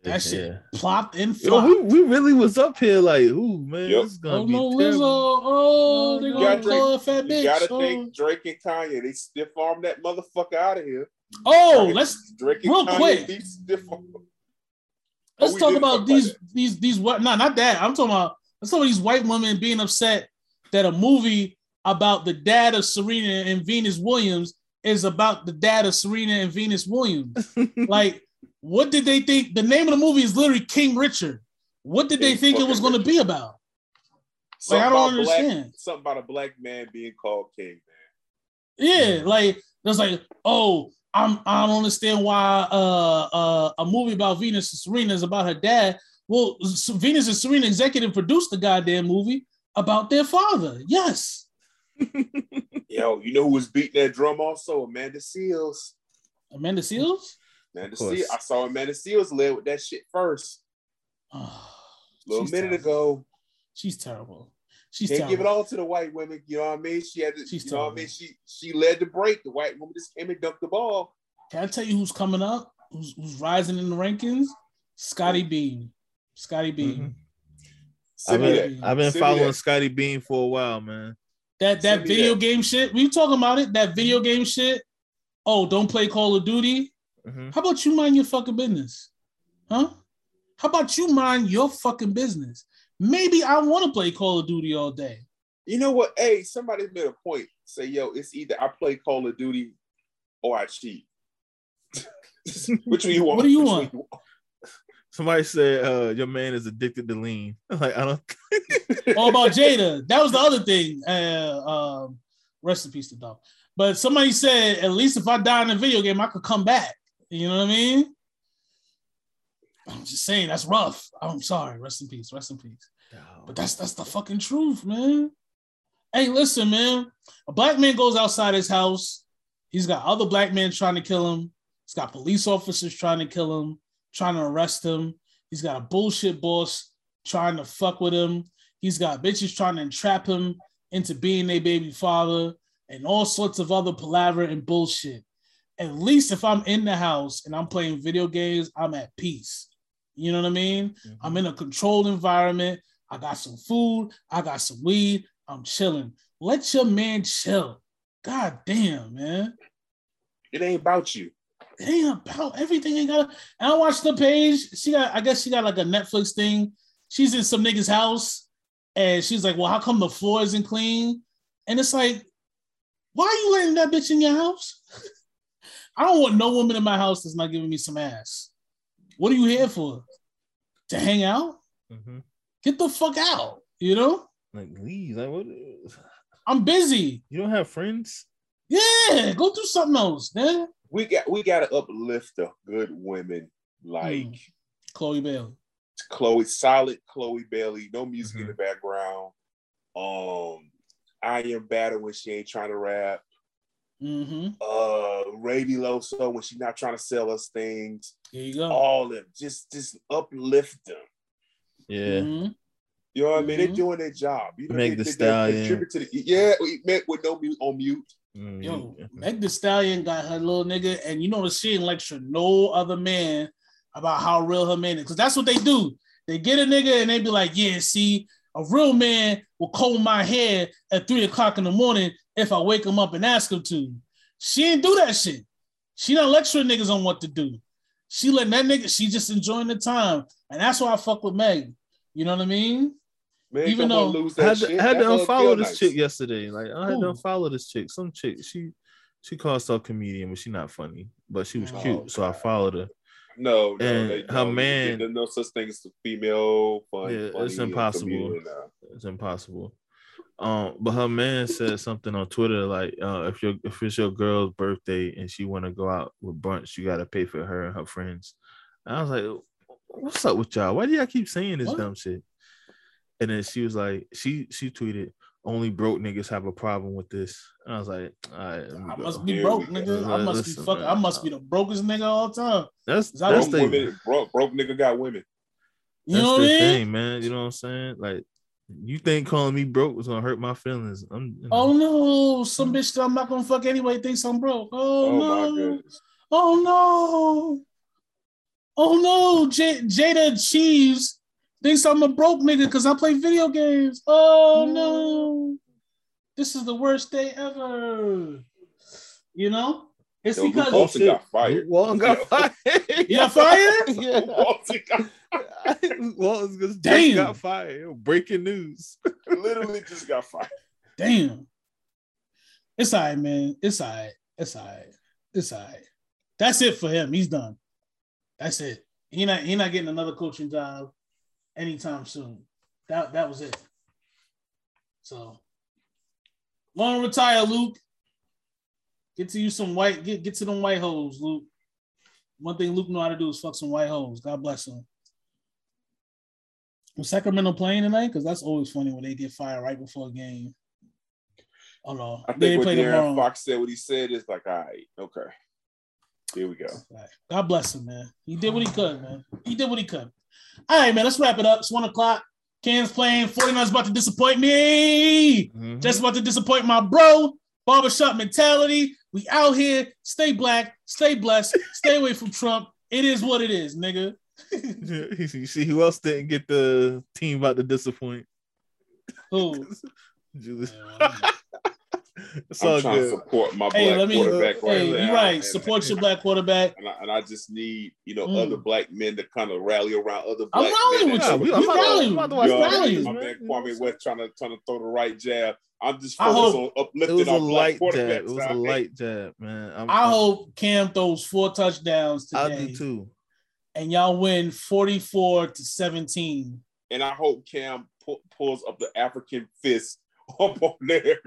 That shit Yeah. plopped and Yo, flopped. we, we really was up here like, ooh man, Yep. this is gonna Oh be no, Lizzo! terrible. Oh, they You gonna gotta call her a fat You bitch. gotta Oh, think Drake and Kanye. They stiff arm that motherfucker out of here. oh let's Drake and real Kanye. quick. They stiff arm. let's we talk about talk about these these these what? No, not that. I'm talking about let's talk about these white women being upset that a movie about the dad of Serena and Venus Williams is about the dad of Serena and Venus Williams. like, what did they think? The name of the movie is literally King Richard. What did they think it was going to be about? Like, I Something don't about black- understand. something about a black man being called king, man. Yeah, like that's like, oh, I'm I don't understand why uh uh a movie about Venus and Serena is about her dad. Well, Venus and Serena executive produced the goddamn movie about their father. Yes. Yo, you know who was beating that drum also? Amanda Seales. Amanda Seales? Amanda Seales. I saw Amanda Seales led with that shit first. Oh, A little minute terrible. ago. She's terrible. She's Can't terrible. give it all to the white women. You know what I mean? She had to, She's you know what I terrible. mean? She she led the break. The white woman just came and dunked the ball. Can I tell you who's coming up? Who's, who's rising in the rankings? Scottie Beam. Scottie Beam. Mhm. I've been. I've been following. Scottie Beam for a while, man. That that me video that. game shit. We talking about it. That video game shit. Oh, don't play Call of Duty. Mhm. How about you mind your fucking business? Huh? How about you mind your fucking business? Maybe I want to play Call of Duty all day. You know what? Hey, somebody made a point. Say, yo, it's either I play Call of Duty or I cheat. Which one you want? What do you Which want? Somebody said uh, your man is addicted to lean. Like I don't. All about Jada. That was the other thing. Uh, um, rest in peace to dog. But somebody said, at least if I die in a video game, I could come back. You know what I mean? I'm just saying that's rough. I'm sorry. Rest in peace. Rest in peace. But that's that's the fucking truth, man. Hey, listen, man. A black man goes outside his house. He's got other black men trying to kill him. He's got police officers trying to kill him, trying to arrest him. He's got a bullshit boss trying to fuck with him. He's got bitches trying to entrap him into being a baby father and all sorts of other palaver and bullshit. At least if I'm in the house and I'm playing video games, I'm at peace. You know what I mean? Mm-hmm. I'm in a controlled environment. I got some food. I got some weed. I'm chilling. Let your man chill. God damn, man. It ain't about you. It ain't about everything. Ain't got. And I watched the page. She got. I guess she got like a Netflix thing. She's in some nigga's house, and she's like, "Well, how come the floor isn't clean?" And it's like, why are you letting that bitch in your house? I don't want no woman in my house that's not giving me some ass. What are you here for? To hang out? Mhm. Get the fuck out. You know? Like leave. Like what? I'm busy. You don't have friends? Yeah, go do something else, man. We got we gotta uplift the good women like Mm. Chloe Bailey. Chloe, solid Chloe Bailey, no music in Mhm. the background. Um, I am better when she ain't trying to rap. Mm-hmm. Uh, Raby Loso when she not trying to sell us things. There you go. All of them, just just uplift them. Yeah. Mhm. You know what I mean? They're Mhm. doing their job. You know, Meg they, the they- they Stallion. contribute to the yeah. We met with no mute on mute. Mm, Yo. Meg the Stallion got her little nigga, and you know that she ain't lecture no other man about how real her man is. Because that's what they do. They get a nigga and they be like, yeah, see, a real man will comb my hair at three o'clock in the morning if I wake him up and ask him to. She ain't do that shit. She not lecturing niggas on what to do. She letting that nigga, she just enjoying the time. And that's why I fuck with Meg. You know what I mean? Man, Even Even though though- lose that had to, shit. Had to unfollow this nice. chick yesterday. Like I had to Who? unfollow this chick. Some chick. She she called herself comedian, but she not funny. But she was Oh, cute, so I followed her. No, no, And they her don't. man- There's no such thing as a female fun. Yeah, it's funny, and impossible. It's impossible. Um, but her man said something on Twitter like, uh, if your if it's your girl's birthday and she want to go out with brunch, you gotta pay for her and her friends. And I was like, what's up with y'all? Why do y'all keep saying this What? dumb shit? And then she was like, she she tweeted, only broke niggas have a problem with this. And I was like, all right, I must be broke, nigga. I uh, must Listen, be fucking. Man. I must be the brokest nigga all the time. That's that's the women, broke, broke nigga got women. You that's know the thing, man. You know what I'm saying? Like, you think calling me broke was gonna hurt my feelings? I'm, you know. Oh no, some bitch that I'm not gonna fuck anyway thinks I'm broke. Oh, oh no. Oh no. Oh no, J- Jada Cheese thinks I'm a broke nigga because I play video games. Oh no. This is the worst day ever. You know? It's Yo, because Walton got fired. Walton got fired. you got fired? yeah. Walton got Walton just Damn. got fired. Breaking news. Literally just got fired. Damn. It's all right, man. It's all right. It's all right. It's all right. That's it for him. He's done. That's it. He not he not getting another coaching job anytime soon. That that was it. So long retire, Luke. Get to you some white, get, get to them white holes, Luke. One thing Luke know how to do is fuck some white holes. God bless him. Was Sacramento playing tonight? Because that's always funny when they get fired right before a game. Oh no. I think what De'Aaron Fox said, what he said is like, all right, okay. Here we go. God bless him, man. He did what he could, man. He did what he could. All right, man. Let's wrap it up. It's one o'clock. Cam's playing. 49's about to disappoint me. Mm-hmm. Just about to disappoint my bro. Barbershop mentality. We out here. Stay black. Stay blessed. stay away from Trump. It is what it is, nigga. you see who else didn't get the team about to disappoint? Who? Julius. It's I'm trying good. to support my hey, black me, quarterback uh, right hey, now. You're right. support your black quarterback. And I, and I, just need, you know, mm. other black men to kind of rally around other black I'm rallying men. with you. We, I'm rallying. I'm rallying. My man Kwame West trying to trying to throw the right jab. I'm just focused on uplifting our black quarterbacks. It was a light jab, man. I'm, i hope Cam throws four touchdowns today. I do too. And y'all win 44 to 17. And I hope Cam pu- pulls up the African fist up on there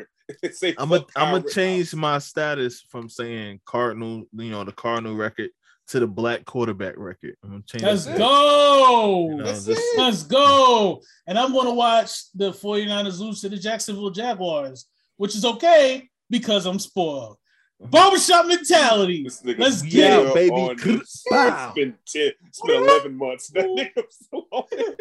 I'm gonna I'm gonna change my status from saying Cardinal, you know, the Cardinal record to the black quarterback record. I'm gonna change. Let's go. You know, this, Let's go. And I'm gonna watch the 49ers lose to the Jacksonville Jaguars, which is okay because I'm spoiled. Mm-hmm. Barbershop mentality. Let's get it, baby. It's been 10, it's been 11 months. That nigga